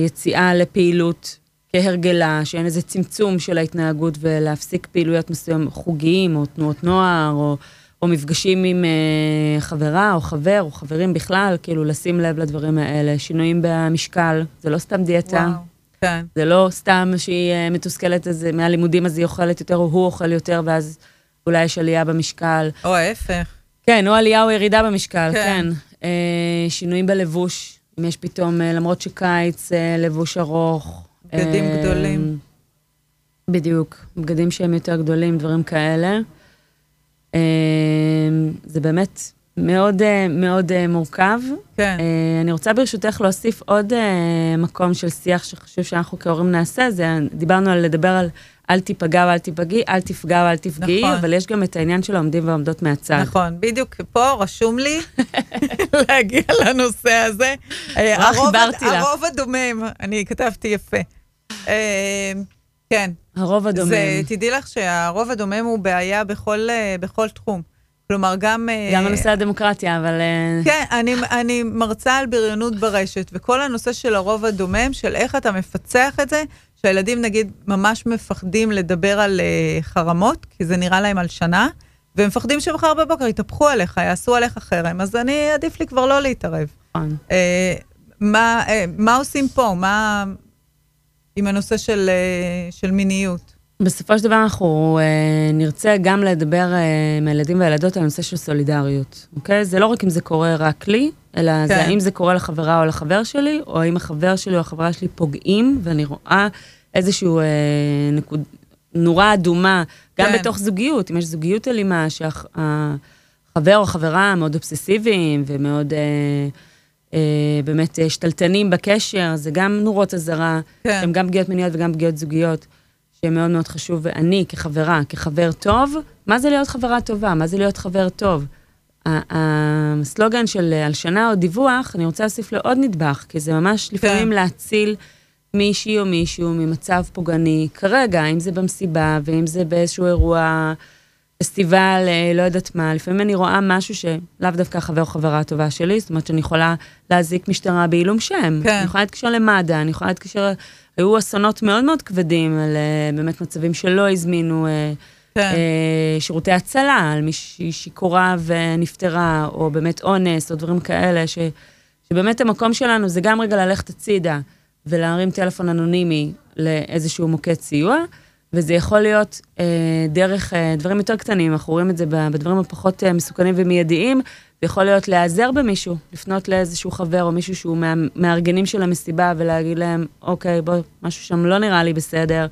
יציאה לפעילות כהרגלה, שאין איזה צמצום של ההתנהגות ולהפסיק פעילויות מסוימות, חוגיים או תנועות נוער, או, או מפגשים עם אה, חברה או חבר או חברים בכלל, כאילו לשים לב לדברים האלה, שינויים במשקל, זה לא סתם דיאטה. וואו. כן. זה לא סתם שהיא אה, מתוסכלת אז, מהלימודים אז היא אוכלת יותר או הוא אוכל יותר ואז אולי יש עלייה במשקל. או ההפך. כן, או עלייה או ירידה במשקל, כן. כן. אה, שינויים בלבוש, אם יש פתאום, אה, למרות שקיץ, אה, לבוש ארוך. בגדים אה, גדולים. בדיוק, בגדים שהם יותר גדולים, דברים כאלה. אה, זה באמת מאוד אה, מאוד אה, מורכב. כן. אה, אני רוצה ברשותך להוסיף עוד מקום של שיח שחשוב שאנחנו כהורים נעשה, זה דיברנו על לדבר על אל תיפגע ואל תיפגעי, אל תפגע ואל תפגעי, נכון. אבל יש גם את העניין של העומדים והעומדות מהצד. נכון, בדיוק פה רשום לי להגיע לנושא הזה. הרוב- חיברתי לך. הרוב הדומם, אני כתבתי יפה. כן, הרוב הדומם. זה, תדעי לך שהרוב הדומם הוא בעיה בכל, בכל תחום. כלומר, גם... אה, גם הנושא הדמוקרטיה, אבל... אה, כן, אני, אני מרצה על בריונות ברשת, וכל הנושא של הרוב הדומם, של איך אתה מפצח את זה, שהילדים נגיד ממש מפחדים לדבר על uh, חרמות, כי זה נראה להם על שנה, והם מפחדים שמחר בבוקר יתהפכו עליך, יעשו עליך חרם, אז אני, עדיף לי כבר לא להתערב. נכון. Uh, מה, uh, מה עושים פה? מה עם הנושא של, uh, של מיניות? בסופו של דבר אנחנו אה, נרצה גם לדבר אה, עם הילדים והילדות על הנושא של סולידריות, אוקיי? זה לא רק אם זה קורה רק לי, אלא כן. זה. האם זה קורה לחברה או לחבר שלי, או האם החבר שלי או החברה שלי פוגעים, ואני רואה איזשהו אה, נקוד... נורה אדומה, גם כן. בתוך זוגיות, אם יש זוגיות אלימה, שהחבר או החברה מאוד אובססיביים ומאוד... אה, אה, באמת אה, שתלטנים בקשר, זה גם נורות אזהרה, כן. שהן גם פגיעות מיניות וגם פגיעות זוגיות, שמאוד מאוד חשוב. ואני כחברה, כחבר טוב, מה זה להיות חברה טובה? מה זה להיות חבר טוב? הסלוגן של אה, הלשנה או דיווח, אני רוצה להוסיף לו עוד נדבך, כי זה ממש לפעמים להציל מישהי או מישהו ממצב פוגעני, כרגע, אם זה במסיבה, ואם זה באיזשהו אירוע, פסטיבל, אה, לא יודעת מה, לפעמים אני רואה משהו שלאו דווקא חבר או חברה הטובה שלי, זאת אומרת שאני יכולה להזיק משטרה בעילום שם. כן. אני יכולה להתקשר למד"א, אני יכולה להתקשר, היו אסונות מאוד מאוד כבדים על אה, באמת מצבים שלא הזמינו אה, כן, אה, שירותי הצלה, על מישהי שיכורה ונפטרה, או באמת אונס, או דברים כאלה, ש, שבאמת המקום שלנו זה גם רגע ללכת הצידה, ולהרים טלפון אנונימי לאיזשהו מוקד סיוע, וזה יכול להיות אה, דרך אה, דברים יותר קטנים, אנחנו רואים את זה בדברים הפחות אה, מסוכנים ומיידיים, זה יכול להיות להיעזר במישהו, לפנות לאיזשהו חבר או מישהו שהוא מהמארגנים של המסיבה ולהגיד להם, אוקיי, בוא, משהו שם לא נראה לי בסדר,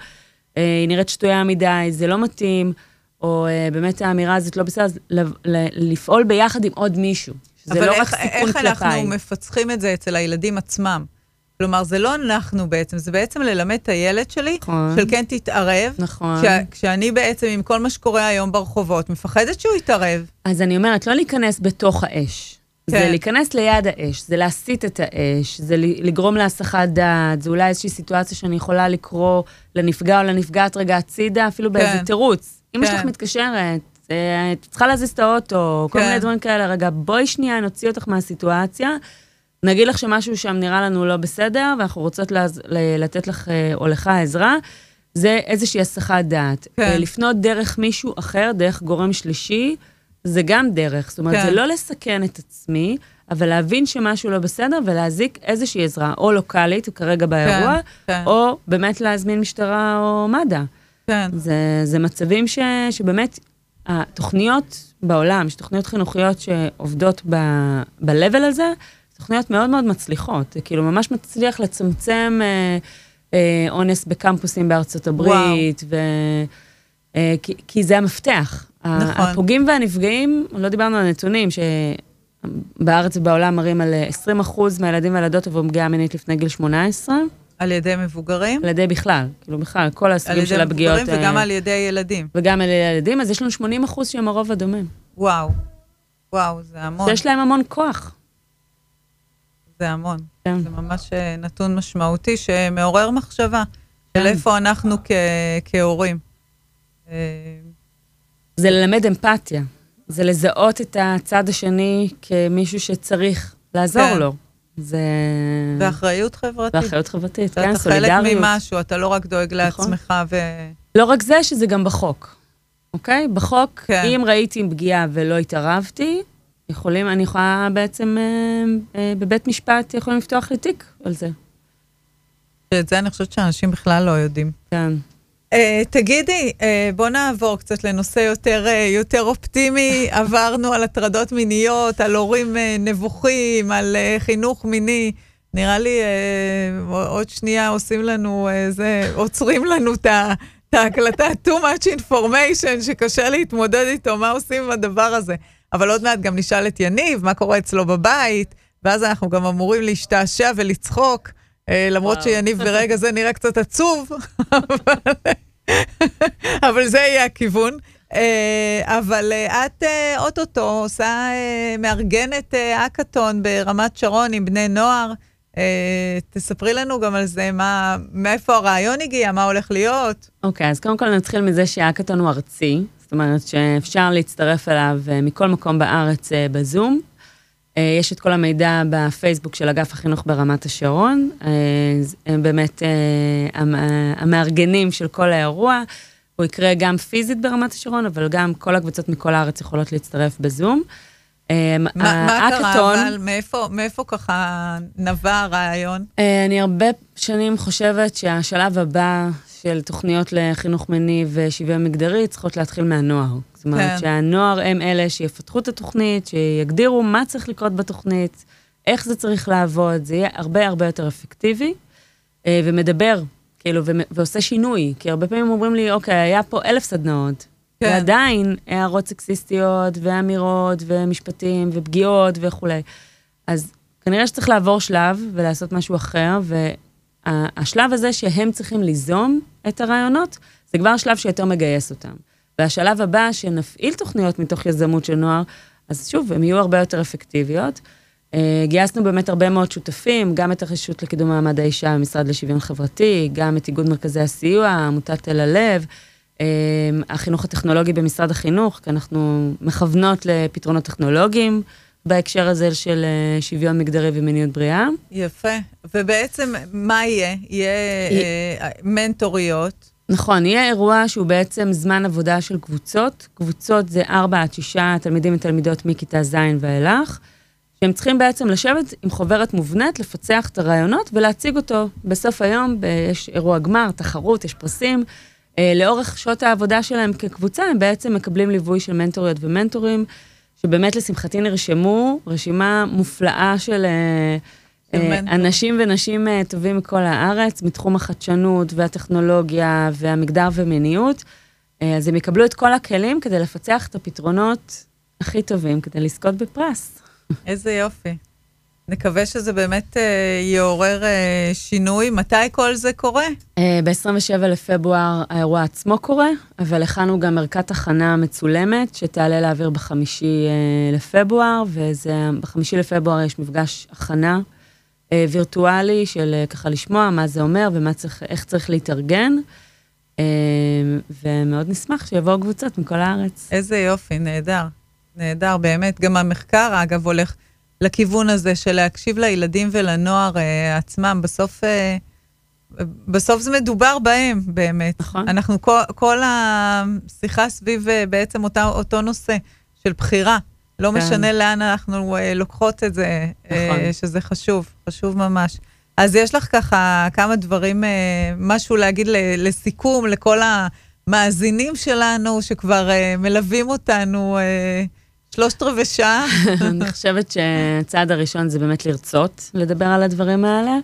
אה, היא נראית שטויה מדי, זה לא מתאים, או אה, באמת האמירה הזאת לא בסדר, אז לפעול ביחד עם עוד מישהו. שזה לא איך, רק סיכון כלפיי. אבל איך אנחנו מפצחים את זה אצל הילדים עצמם? כלומר, זה לא אנחנו בעצם, זה בעצם ללמד את הילד שלי, נכון. של כן תתערב. נכון. כשה, כשאני בעצם, עם כל מה שקורה היום ברחובות, מפחדת שהוא יתערב. אז אני אומרת, לא להיכנס בתוך האש. כן. זה להיכנס ליד האש, זה להסיט את האש, זה לגרום להסחת דעת, זה אולי איזושהי סיטואציה שאני יכולה לקרוא לנפגע או לנפגעת רגע הצידה, אפילו כן. באיזה תירוץ. אמא כן. שלך מתקשרת, אה, את צריכה להזיז את האוטו, כן. כל מיני דברים כאלה, רגע, בואי שנייה, נוציא אותך מהסיטואציה. נגיד לך שמשהו שם נראה לנו לא בסדר, ואנחנו רוצות לז... לתת לך אה, או לך עזרה, זה איזושהי הסחת דעת. כן. אה, לפנות דרך מישהו אחר, דרך גורם שלישי, זה גם דרך. זאת אומרת, כן. זה לא לסכן את עצמי, אבל להבין שמשהו לא בסדר ולהזיק איזושהי עזרה, או לוקאלית, כרגע באירוע, כן, כן. או באמת להזמין משטרה או מד"א. כן. זה, זה מצבים ש, שבאמת, התוכניות בעולם, יש תוכניות חינוכיות שעובדות ב-level הזה, תוכניות מאוד מאוד מצליחות, זה כאילו ממש מצליח לצמצם אה, אה, אונס בקמפוסים בארצות הברית, ו, אה, כי, כי זה המפתח. נכון. הפוגעים והנפגעים, לא דיברנו על נתונים, שבארץ ובעולם מראים על 20% מהילדים והילדות עברו פגיעה מינית לפני גיל 18. על ידי מבוגרים? על ידי בכלל, כאילו בכלל, כל הסוגים של הפגיעות. על ידי מבוגרים וגם אה, על ידי ילדים. וגם על ידי ילדים, אז יש לנו 80 אחוז שהם הרוב הדומם. וואו, וואו, זה המון. שיש להם המון כוח. זה המון. כן. זה ממש אה, נתון משמעותי שמעורר מחשבה כן. של איפה אנחנו כ- כהורים. אה, זה ללמד אמפתיה, זה לזהות את הצד השני כמישהו שצריך לעזור כן. לו. זה... ואחריות חברתית. ואחריות חברתית, כן, סולידריות. אתה חלק ממשהו, אתה לא רק דואג נכון. לעצמך ו... לא רק זה, שזה גם בחוק, אוקיי? בחוק, כן. אם ראיתי פגיעה ולא התערבתי, יכולים, אני יכולה בעצם, אה, אה, בבית משפט יכולים לפתוח לי תיק על זה. את זה אני חושבת שאנשים בכלל לא יודעים. כן. Uh, תגידי, uh, בוא נעבור קצת לנושא יותר, uh, יותר אופטימי. עברנו על הטרדות מיניות, על הורים uh, נבוכים, על uh, חינוך מיני. נראה לי uh, עוד שנייה עושים לנו, uh, זה, עוצרים לנו את ההקלטה, too much information, שקשה להתמודד איתו, מה עושים עם הדבר הזה. אבל עוד מעט גם נשאל את יניב, מה קורה אצלו בבית, ואז אנחנו גם אמורים להשתעשע ולצחוק. אה, למרות שיניב ברגע זה נראה קצת עצוב, אבל זה יהיה הכיוון. אה, אבל אה, את אוטוטו עושה, מארגנת אקתון ברמת שרון עם בני נוער. תספרי לנו גם על זה, מה, מאיפה הרעיון הגיע, מה הולך להיות. אוקיי, okay, אז קודם כל נתחיל מזה שהאקתון הוא ארצי, זאת אומרת שאפשר להצטרף אליו מכל מקום בארץ בזום. אה, יש את כל המידע בפייסבוק של אגף החינוך ברמת השרון. אה, הם באמת אה, המארגנים של כל האירוע. הוא יקרה גם פיזית ברמת השרון, אבל גם כל הקבוצות מכל הארץ יכולות להצטרף בזום. מה קרה, אבל מאיפה, מאיפה ככה נבע הרעיון? אני הרבה שנים חושבת שהשלב הבא של תוכניות לחינוך מיני ושוויון מגדרי צריכות להתחיל מהנוער. זאת אומרת כן. שהנוער הם אלה שיפתחו את התוכנית, שיגדירו מה צריך לקרות בתוכנית, איך זה צריך לעבוד, זה יהיה הרבה הרבה יותר אפקטיבי, אה, ומדבר, כאילו, ועושה שינוי. כי הרבה פעמים אומרים לי, אוקיי, היה פה אלף סדנאות, כן. ועדיין הערות סקסיסטיות, ואמירות, ומשפטים, ופגיעות וכולי. אז כנראה שצריך לעבור שלב ולעשות משהו אחר, והשלב הזה שהם צריכים ליזום את הרעיונות, זה כבר שלב שיותר מגייס אותם. והשלב הבא, שנפעיל תוכניות מתוך יזמות של נוער, אז שוב, הן יהיו הרבה יותר אפקטיביות. Uh, גייסנו באמת הרבה מאוד שותפים, גם את הרשות לקידום מעמד האישה במשרד לשוויון חברתי, גם את איגוד מרכזי הסיוע, עמותת תל הלב, uh, החינוך הטכנולוגי במשרד החינוך, כי אנחנו מכוונות לפתרונות טכנולוגיים בהקשר הזה של uh, שוויון מגדרי ומיניות בריאה. יפה. ובעצם, מה יהיה? יהיה uh, מנטוריות. נכון, יהיה אירוע שהוא בעצם זמן עבודה של קבוצות. קבוצות זה 4 עד 6 תלמידים ותלמידות מכיתה ז' ואילך, שהם צריכים בעצם לשבת עם חוברת מובנית, לפצח את הרעיונות ולהציג אותו בסוף היום, יש אירוע גמר, תחרות, יש פרסים. אה, לאורך שעות העבודה שלהם כקבוצה, הם בעצם מקבלים ליווי של מנטוריות ומנטורים, שבאמת לשמחתי נרשמו רשימה מופלאה של אה, אה, אנשים ונשים טובים מכל הארץ, מתחום החדשנות והטכנולוגיה והמגדר ומיניות. אז הם יקבלו את כל הכלים כדי לפצח את הפתרונות הכי טובים כדי לזכות בפרס. איזה יופי. נקווה שזה באמת אה, יעורר אה, שינוי. מתי כל זה קורה? אה, ב-27 לפברואר האירוע עצמו קורה, אבל הכנו גם ערכת הכנה מצולמת שתעלה לאוויר בחמישי אה, לפברואר, ובחמישי לפברואר יש מפגש הכנה אה, וירטואלי של אה, ככה לשמוע מה זה אומר ואיך צריך להתארגן. אה, ומאוד נשמח שיבואו קבוצות מכל הארץ. איזה יופי, נהדר. נהדר, באמת. גם המחקר, אגב, הולך לכיוון הזה של להקשיב לילדים ולנוער אה, עצמם. בסוף, אה, בסוף זה מדובר בהם, באמת. נכון. אנחנו, כל, כל השיחה סביב אה, בעצם אותה, אותו נושא של בחירה. לא כן. משנה לאן אנחנו אה, לוקחות את זה, נכון. אה, שזה חשוב, חשוב ממש. אז יש לך ככה כמה דברים, אה, משהו להגיד לסיכום לכל המאזינים שלנו שכבר אה, מלווים אותנו. אה, שלושת רבעי שעה. אני חושבת שהצעד הראשון זה באמת לרצות לדבר על הדברים האלה,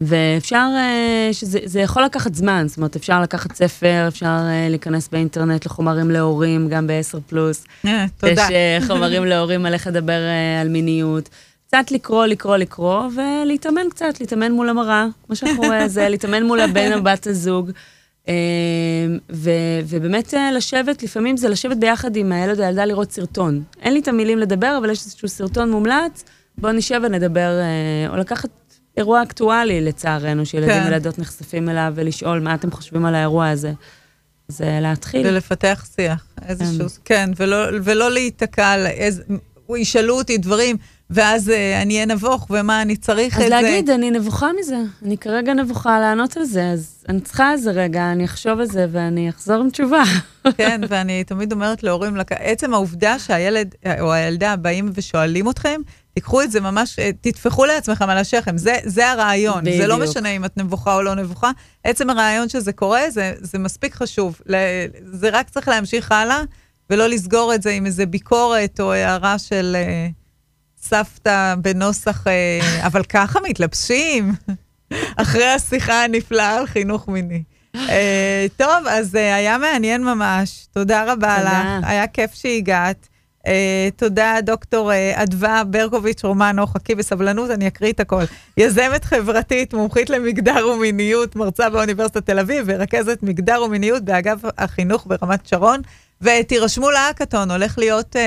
ואפשר, אה, שזה יכול לקחת זמן, זאת אומרת, אפשר לקחת ספר, אפשר אה, להיכנס באינטרנט לחומרים להורים, גם ב-10 פלוס. אה, תודה. יש חומרים להורים על איך לדבר על מיניות. קצת לקרוא, לקרוא, לקרוא, ולהתאמן קצת, להתאמן מול המראה, כמו שאנחנו רואים, זה להתאמן מול הבן או בת הזוג. אמ, ו- ובאמת אה, לשבת, לפעמים זה לשבת ביחד עם הילד או הילדה לראות סרטון. אין לי את המילים לדבר, אבל יש איזשהו סרטון מומלץ, בואו נשב ונדבר, אה, או לקחת אירוע אקטואלי לצערנו, שילדים כן. וילדות נחשפים אליו, ולשאול מה אתם חושבים על האירוע הזה. זה להתחיל. ולפתח שיח, איזשהו, כן, כן ולא, ולא להיתקע על איזה, ישאלו אותי דברים. ואז uh, אני אהיה נבוך, ומה אני צריך את זה. אז להגיד, אני נבוכה מזה. אני כרגע נבוכה לענות על זה, אז אני צריכה איזה רגע, אני אחשוב על זה ואני אחזור עם תשובה. כן, ואני תמיד אומרת להורים. עצם העובדה שהילד או הילדה באים ושואלים אתכם, תיקחו את זה ממש, אה, תטפחו לעצמכם על השכם, זה, זה הרעיון. בדיוק. זה לא משנה אם את נבוכה או לא נבוכה, עצם הרעיון שזה קורה, זה, זה מספיק חשוב. זה רק צריך להמשיך הלאה, ולא לסגור את זה עם איזה ביקורת או הערה של... סבתא בנוסח, אה, אבל ככה מתלבשים, אחרי השיחה הנפלאה על חינוך מיני. אה, טוב, אז אה, היה מעניין ממש. תודה רבה תודה. לך, היה כיף שהגעת. Uh, תודה, דוקטור uh, אדווה ברקוביץ' רומנו, חכי בסבלנות, אני אקריא את הכל. יזמת חברתית, מומחית למגדר ומיניות, מרצה באוניברסיטת תל אביב, ורכזת מגדר ומיניות באגף החינוך ברמת שרון. ותירשמו להאקתון, הולך להיות uh,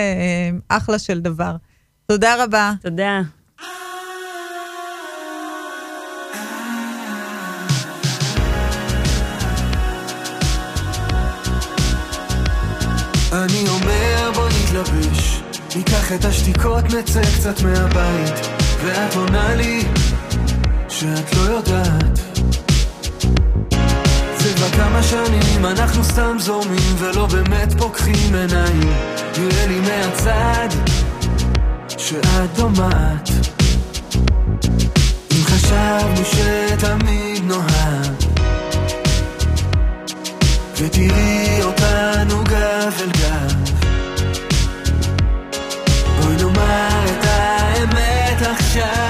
אחלה של דבר. תודה רבה. תודה. אני אומר בוא נתלבש, ניקח את השתיקות, נצא קצת מהבית, ואת עונה לי שאת לא יודעת. זה כבר כמה שנים אנחנו סתם זורמים ולא באמת פוקחים עיניים, נראה לי מהצד שאת דומעת אם חשבנו שתמיד נוהג ותראי אותנו גב אל גב בואי נאמר את האמת עכשיו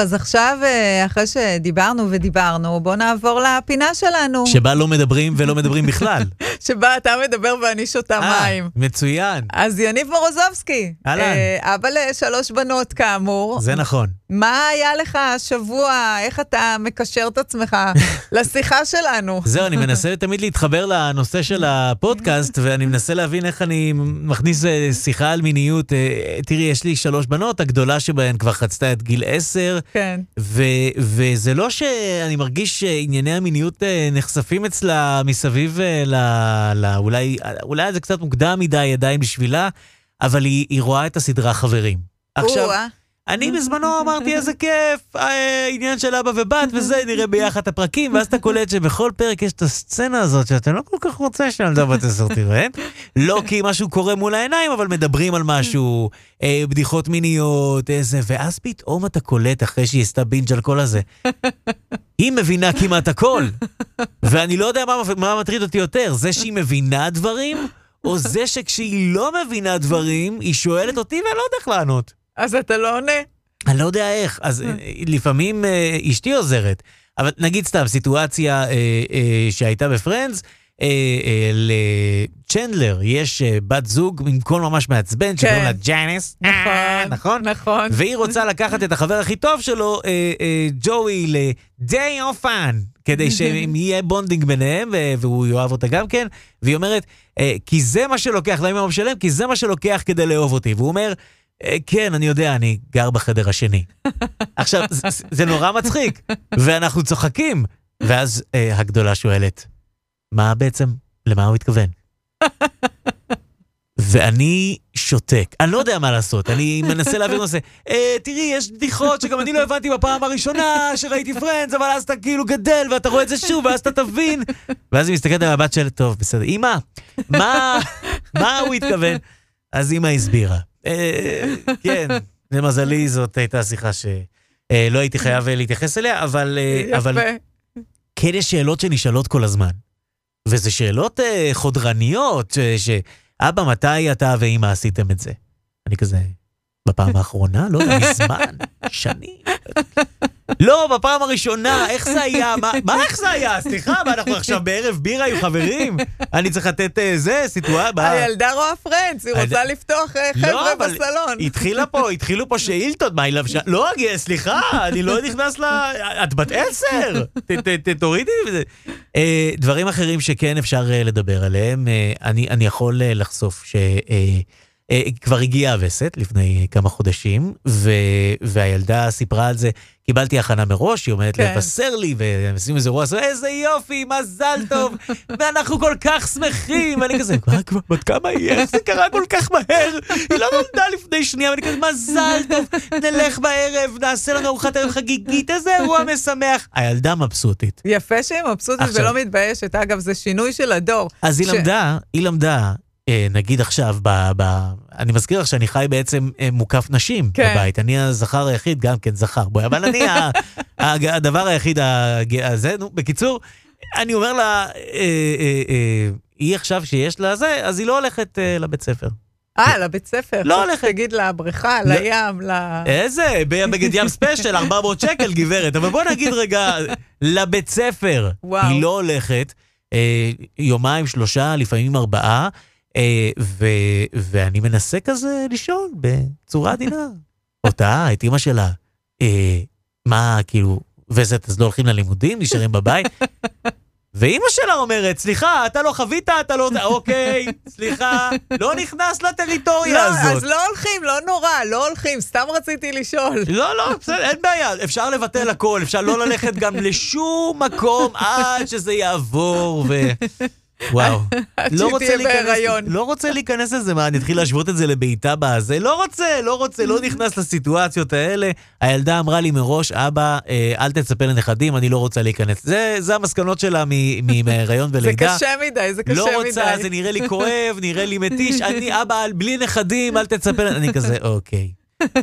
אז עכשיו, אה, אחרי שדיברנו ודיברנו, בואו נעבור לפינה שלנו, שבה לא מדברים ולא מדברים בכלל. שבה אתה מדבר ואני שותה אה, מים. מצוין, אז יניב מורוזובסקי, אהלן. אה, אבא לשלוש בנות כאמור, זה נכון. מה היה לך השבוע, איך אתה מקשר את עצמך לשיחה שלנו? זהו, אני מנסה תמיד להתחבר לנושא של הפודקאסט, ואני מנסה להבין איך אני מכניס אה, שיחה על מיניות. אה, תראי, יש לי שלוש בנות, הגדולה שבהן כבר חצתה את גיל עשר, כן. ו- וזה לא שאני מרגיש שענייני המיניות אה, נחשפים אצלה מסביב ל... ל- אולי, אולי זה קצת מוקדם מדי עדיין בשבילה, אבל היא, היא רואה את הסדרה חברים. עכשיו. אני בזמנו אמרתי איזה כיף, אה, עניין של אבא ובת וזה, נראה ביחד את הפרקים, ואז אתה קולט שבכל פרק יש את הסצנה הזאת שאתה לא כל כך רוצה שהילדה בת עשר תראה. לא כי משהו קורה מול העיניים, אבל מדברים על משהו, אה, בדיחות מיניות, איזה, ואז פתאום אתה קולט אחרי שהיא עשתה בינג' על כל הזה. היא מבינה כמעט הכל. ואני לא יודע מה, מה מטריד אותי יותר, זה שהיא מבינה דברים, או זה שכשהיא לא מבינה דברים, היא שואלת אותי ואני לא יודע איך לענות. אז אתה לא עונה. אני לא יודע איך, אז אה, לפעמים אה, אשתי עוזרת, אבל נגיד סתם סיטואציה אה, שהייתה בפרנדס, לצ'נדלר יש בת זוג עם קול ממש מעצבן, שקוראים לה ג'אניס, נכון, נכון? נכון. והיא רוצה לקחת את החבר הכי טוב שלו, ג'וי, ל-day of fun, כדי שיהיה bonding ביניהם, והוא יאהב אותה גם כן, והיא אומרת, כי זה מה שלוקח, למה הוא משלם? כי זה מה שלוקח כדי לאהוב אותי. והוא אומר, "אה, כן, אני יודע, אני גר בחדר השני. עכשיו, זה, זה נורא מצחיק, ואנחנו צוחקים. ואז אה, הגדולה שואלת, מה בעצם, למה הוא התכוון? ואני שותק. אני לא יודע מה לעשות, אני מנסה להעביר נושא. אה, תראי, יש בדיחות שגם אני לא הבנתי בפעם הראשונה שראיתי פרנדס, אבל אז אתה כאילו גדל ואתה רואה את זה שוב, ואז אתה תבין. ואז היא מסתכלת על הבת שלה, טוב, בסדר. אמא, מה, מה הוא התכוון? אז אמא הסבירה. אה, כן, למזלי זאת הייתה שיחה שלא הייתי חייב להתייחס אליה, אבל, אה, אבל יפה. כן יש שאלות שנשאלות כל הזמן. וזה שאלות אה, חודרניות, שאבא, מתי אתה ואימא עשיתם את זה? אני כזה, בפעם האחרונה? לא יודע, מזמן, שנים. לא, בפעם הראשונה, איך זה היה? מה, מה איך זה היה? סליחה, מה, אנחנו עכשיו בערב בירה עם חברים? אני צריך לתת אה, זה, סיטואציה? הילדה רואה פרנדס, היא רוצה לפתוח אה, חבר'ה לא, אבל בסלון. התחילה פה, התחילו פה שאילתות, מה היא לבשה? לא, סליחה, אני לא נכנס ל... את בת עשר! תורידי וזה. אה, דברים אחרים שכן אפשר לדבר עליהם, אני יכול לחשוף ש... אה, כבר הגיעה הווסת לפני כמה חודשים, ו, והילדה סיפרה על זה, קיבלתי הכנה מראש, היא עומדת כן. לבשר לי, ועושים איזה רוע, איזה יופי, מזל טוב, ואנחנו כל כך שמחים, ואני כזה, מה כבר, בת כמה היא, איך זה קרה כל כך מהר? היא לא נולדה לפני שנייה, ואני כזה, מזל טוב, נלך בערב, נעשה לנו ארוחת ערב חגיגית, איזה אירוע משמח. הילדה מבסוטית. יפה שהיא מבסוטית ולא מתביישת. אגב, זה שינוי של הדור. אז היא למדה, היא למדה, נגיד עכשיו, ב, ב, אני מזכיר לך שאני חי בעצם אה, מוקף נשים כן. בבית. אני הזכר היחיד, גם כן זכר בואי, אבל אני ה, ה, הדבר היחיד הזה, נו, בקיצור, אני אומר לה, אה, אה, אה, היא עכשיו שיש לה זה, אז היא לא הולכת אה, לבית ספר. אה, לבית ספר. לא הולכת. תגיד לבריכה, לא. לים, ל... איזה? בבגד ים ספיישל, 400 שקל, גברת. אבל בוא נגיד רגע, לבית ספר. וואו. היא לא הולכת, אה, יומיים, שלושה, לפעמים ארבעה, אה, ו, ואני מנסה כזה לישון בצורה עדינה. אותה, את אימא שלה. אה, מה, כאילו, וזה, אז לא הולכים ללימודים, נשארים בבית? ואימא שלה אומרת, סליחה, אתה לא חווית, אתה לא... אוקיי, סליחה, לא נכנס לטריטוריה לא, הזאת. אז לא הולכים, לא נורא, לא הולכים, סתם רציתי לשאול. לא, לא, בסדר, אין בעיה, אפשר לבטל הכל, אפשר לא ללכת גם לשום מקום עד שזה יעבור, ו... וואו. לא רוצה להיכנס-. לא רוצה להיכנס לזה, מה, אני אתחיל להשוות את זה לבעיטה בזה? לא רוצה, לא רוצה, לא נכנס לסיטואציות האלה. הילדה אמרה לי מראש, אבא, אה, אל תצפה לנכדים, אני לא רוצה להיכנס. זה, זה המסקנות שלה מהיריון זה ולידה. קשה מדי, זה קשה לא מדי. רוצה, זה נראה לי כואב, נראה לי מתיש, אני אבא, בלי נכדים, אל תצפה, אני כזה, אוקיי.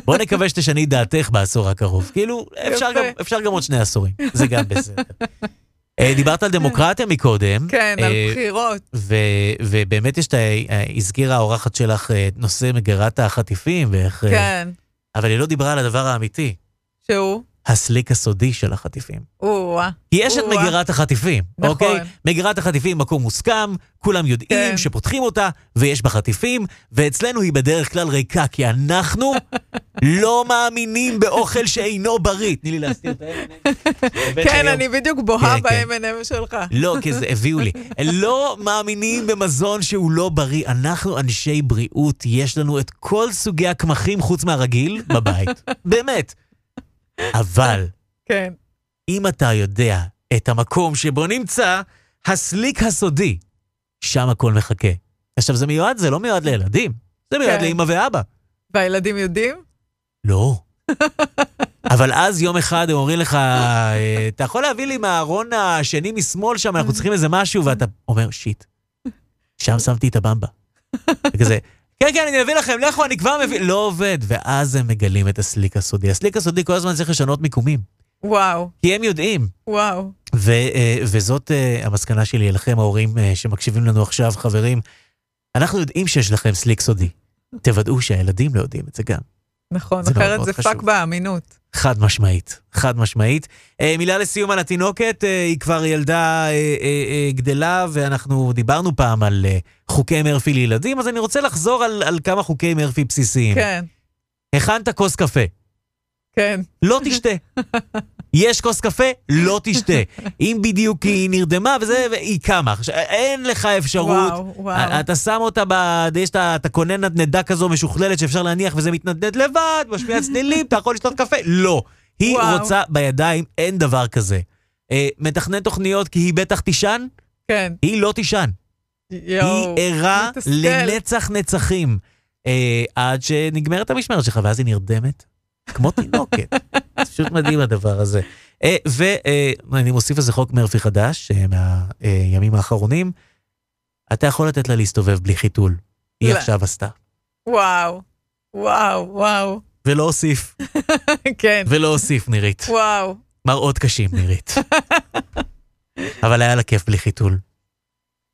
בוא נקווה שתשני דעתך בעשור הקרוב. כאילו, אפשר. גם, אפשר גם עוד שני עשורים, זה גם בסדר. אה, דיברת על דמוקרטיה מקודם. כן, על אה, בחירות. ובאמת יש את ה... אה, הזכירה האורחת שלך את נושא מגירת החטיפים ואיך... כן. אבל היא לא דיברה על הדבר האמיתי, שהוא? הסליק הסודי של החטיפים. או-אה. כי יש את. מגירת החטיפים, נכון. אוקיי? מגירת החטיפים מקום מוסכם, כולם יודעים כן. שפותחים אותה, ויש בה חטיפים, ואצלנו היא בדרך כלל ריקה, כי אנחנו לא מאמינים באוכל שאינו בריא. תני לי להסתיר את האבן. כן, אני בדיוק בוהה כן, כן. ב-M&M שלך. לא, כי זה הביאו לי. לא מאמינים במזון שהוא לא בריא. אנחנו אנשי בריאות, יש לנו את כל סוגי הקמחים חוץ מהרגיל בבית. באמת. אבל כן. אם אתה יודע את המקום שבו נמצא הסליק הסודי, שם הכל מחכה. עכשיו, זה מיועד, זה לא מיועד לילדים, זה מיועד כן. לאמא ואבא. והילדים יודעים? לא. אבל אז יום אחד הם אומרים לך, אה, אתה יכול להביא לי מהארון השני משמאל שם, אנחנו צריכים איזה משהו, ואתה אומר, שיט, שם שמתי את הבמבה. וכזה, כן, כן, אני אביא לכם, לכו, אני כבר מביא, לא עובד. ואז הם מגלים את הסליק הסודי. הסליק הסודי כל הזמן צריך לשנות מיקומים, וואו, כי הם יודעים. וואו. ו, אה, וזאת אה, המסקנה שלי אליכם, ההורים אה, שמקשיבים לנו עכשיו, חברים. אנחנו יודעים שיש לכם סליק סודי. תוודאו שהילדים לא יודעים את זה גם. נכון, זה אחרת זה. פאק באמינות. חד משמעית, חד משמעית. אה, מילה לסיום על התינוקת, אה, היא כבר ילדה אה, אה, אה, גדלה, ואנחנו דיברנו פעם על אה, חוקי מרפי לילדים, אז אני רוצה לחזור על, על כמה חוקי מרפי בסיסיים. כן, הכנת כוס קפה, כן. לא תשתה. יש כוס קפה, לא תשתה. אם בדיוק היא נרדמה וזה, היא קמה. עכשיו, אין לך אפשרות. וואו, וואו. אתה שם אותה ב... יש את ה... אתה קונה נדנדה כזו משוכללת שאפשר להניח וזה מתנדנד לבד, משמיע צלילים, אתה יכול לשתות קפה. לא. היא וואו. רוצה בידיים, אין דבר כזה. אה, מתכנן תוכניות כי היא בטח תישן, כן. היא לא תישן. יואו. היא ערה מתסכל. לנצח נצחים. אה, עד שנגמרת המשמרת שלך, ואז היא נרדמת, כמו תינוקת. פשוט מדהים הדבר הזה. אה, ואני מוסיף איזה חוק מרפי חדש, אה, מהימים האחרונים. אתה יכול לתת לה להסתובב בלי חיתול. היא לא. עכשיו עשתה. וואו, וואו, וואו. ולא אוסיף, כן, ולא אוסיף, נירית. וואו. מראות קשים, נירית. אבל היה לה כיף בלי חיתול.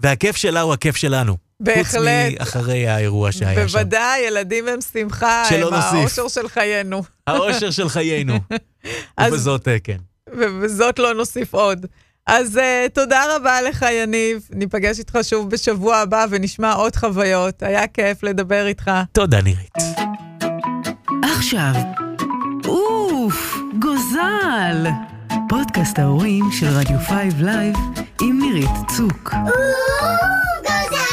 והכיף שלה הוא הכיף שלנו. חוץ בהחלט. מאחרי האירוע שהיה שם. בוודאי, ילדים הם שמחה, שלא הם נוסיף. האושר של חיינו. האושר של חיינו. אז- ובזאת אה, כן. ובזאת לא נוסיף עוד. אז uh, תודה רבה לך, יניב. ניפגש איתך שוב בשבוע הבא ונשמע עוד חוויות. היה כיף לדבר איתך. תודה, נירית. עכשיו, אוף, גוזל! פודקאסט ההורים של רדיו 5 Live עם נירית צוק. גוזל!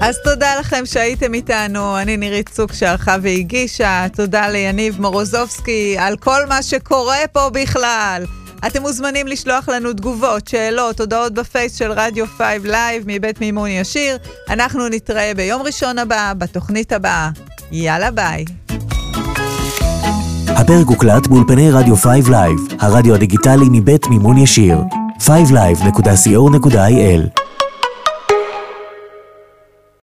אז תודה לכם שהייתם איתנו, אני נירית צוק שערכה והגישה, תודה ליניב מורוזובסקי על כל מה שקורה פה בכלל. אתם מוזמנים לשלוח לנו תגובות, שאלות, הודעות בפייס של רדיו 5 Live מבית מימון ישיר. אנחנו נתראה ביום ראשון הבא, בתוכנית הבאה. יאללה ביי. הפרק הוקלט באולפני רדיו 5 Live, הרדיו הדיגיטלי מבית מימון ישיר. 5live.co.il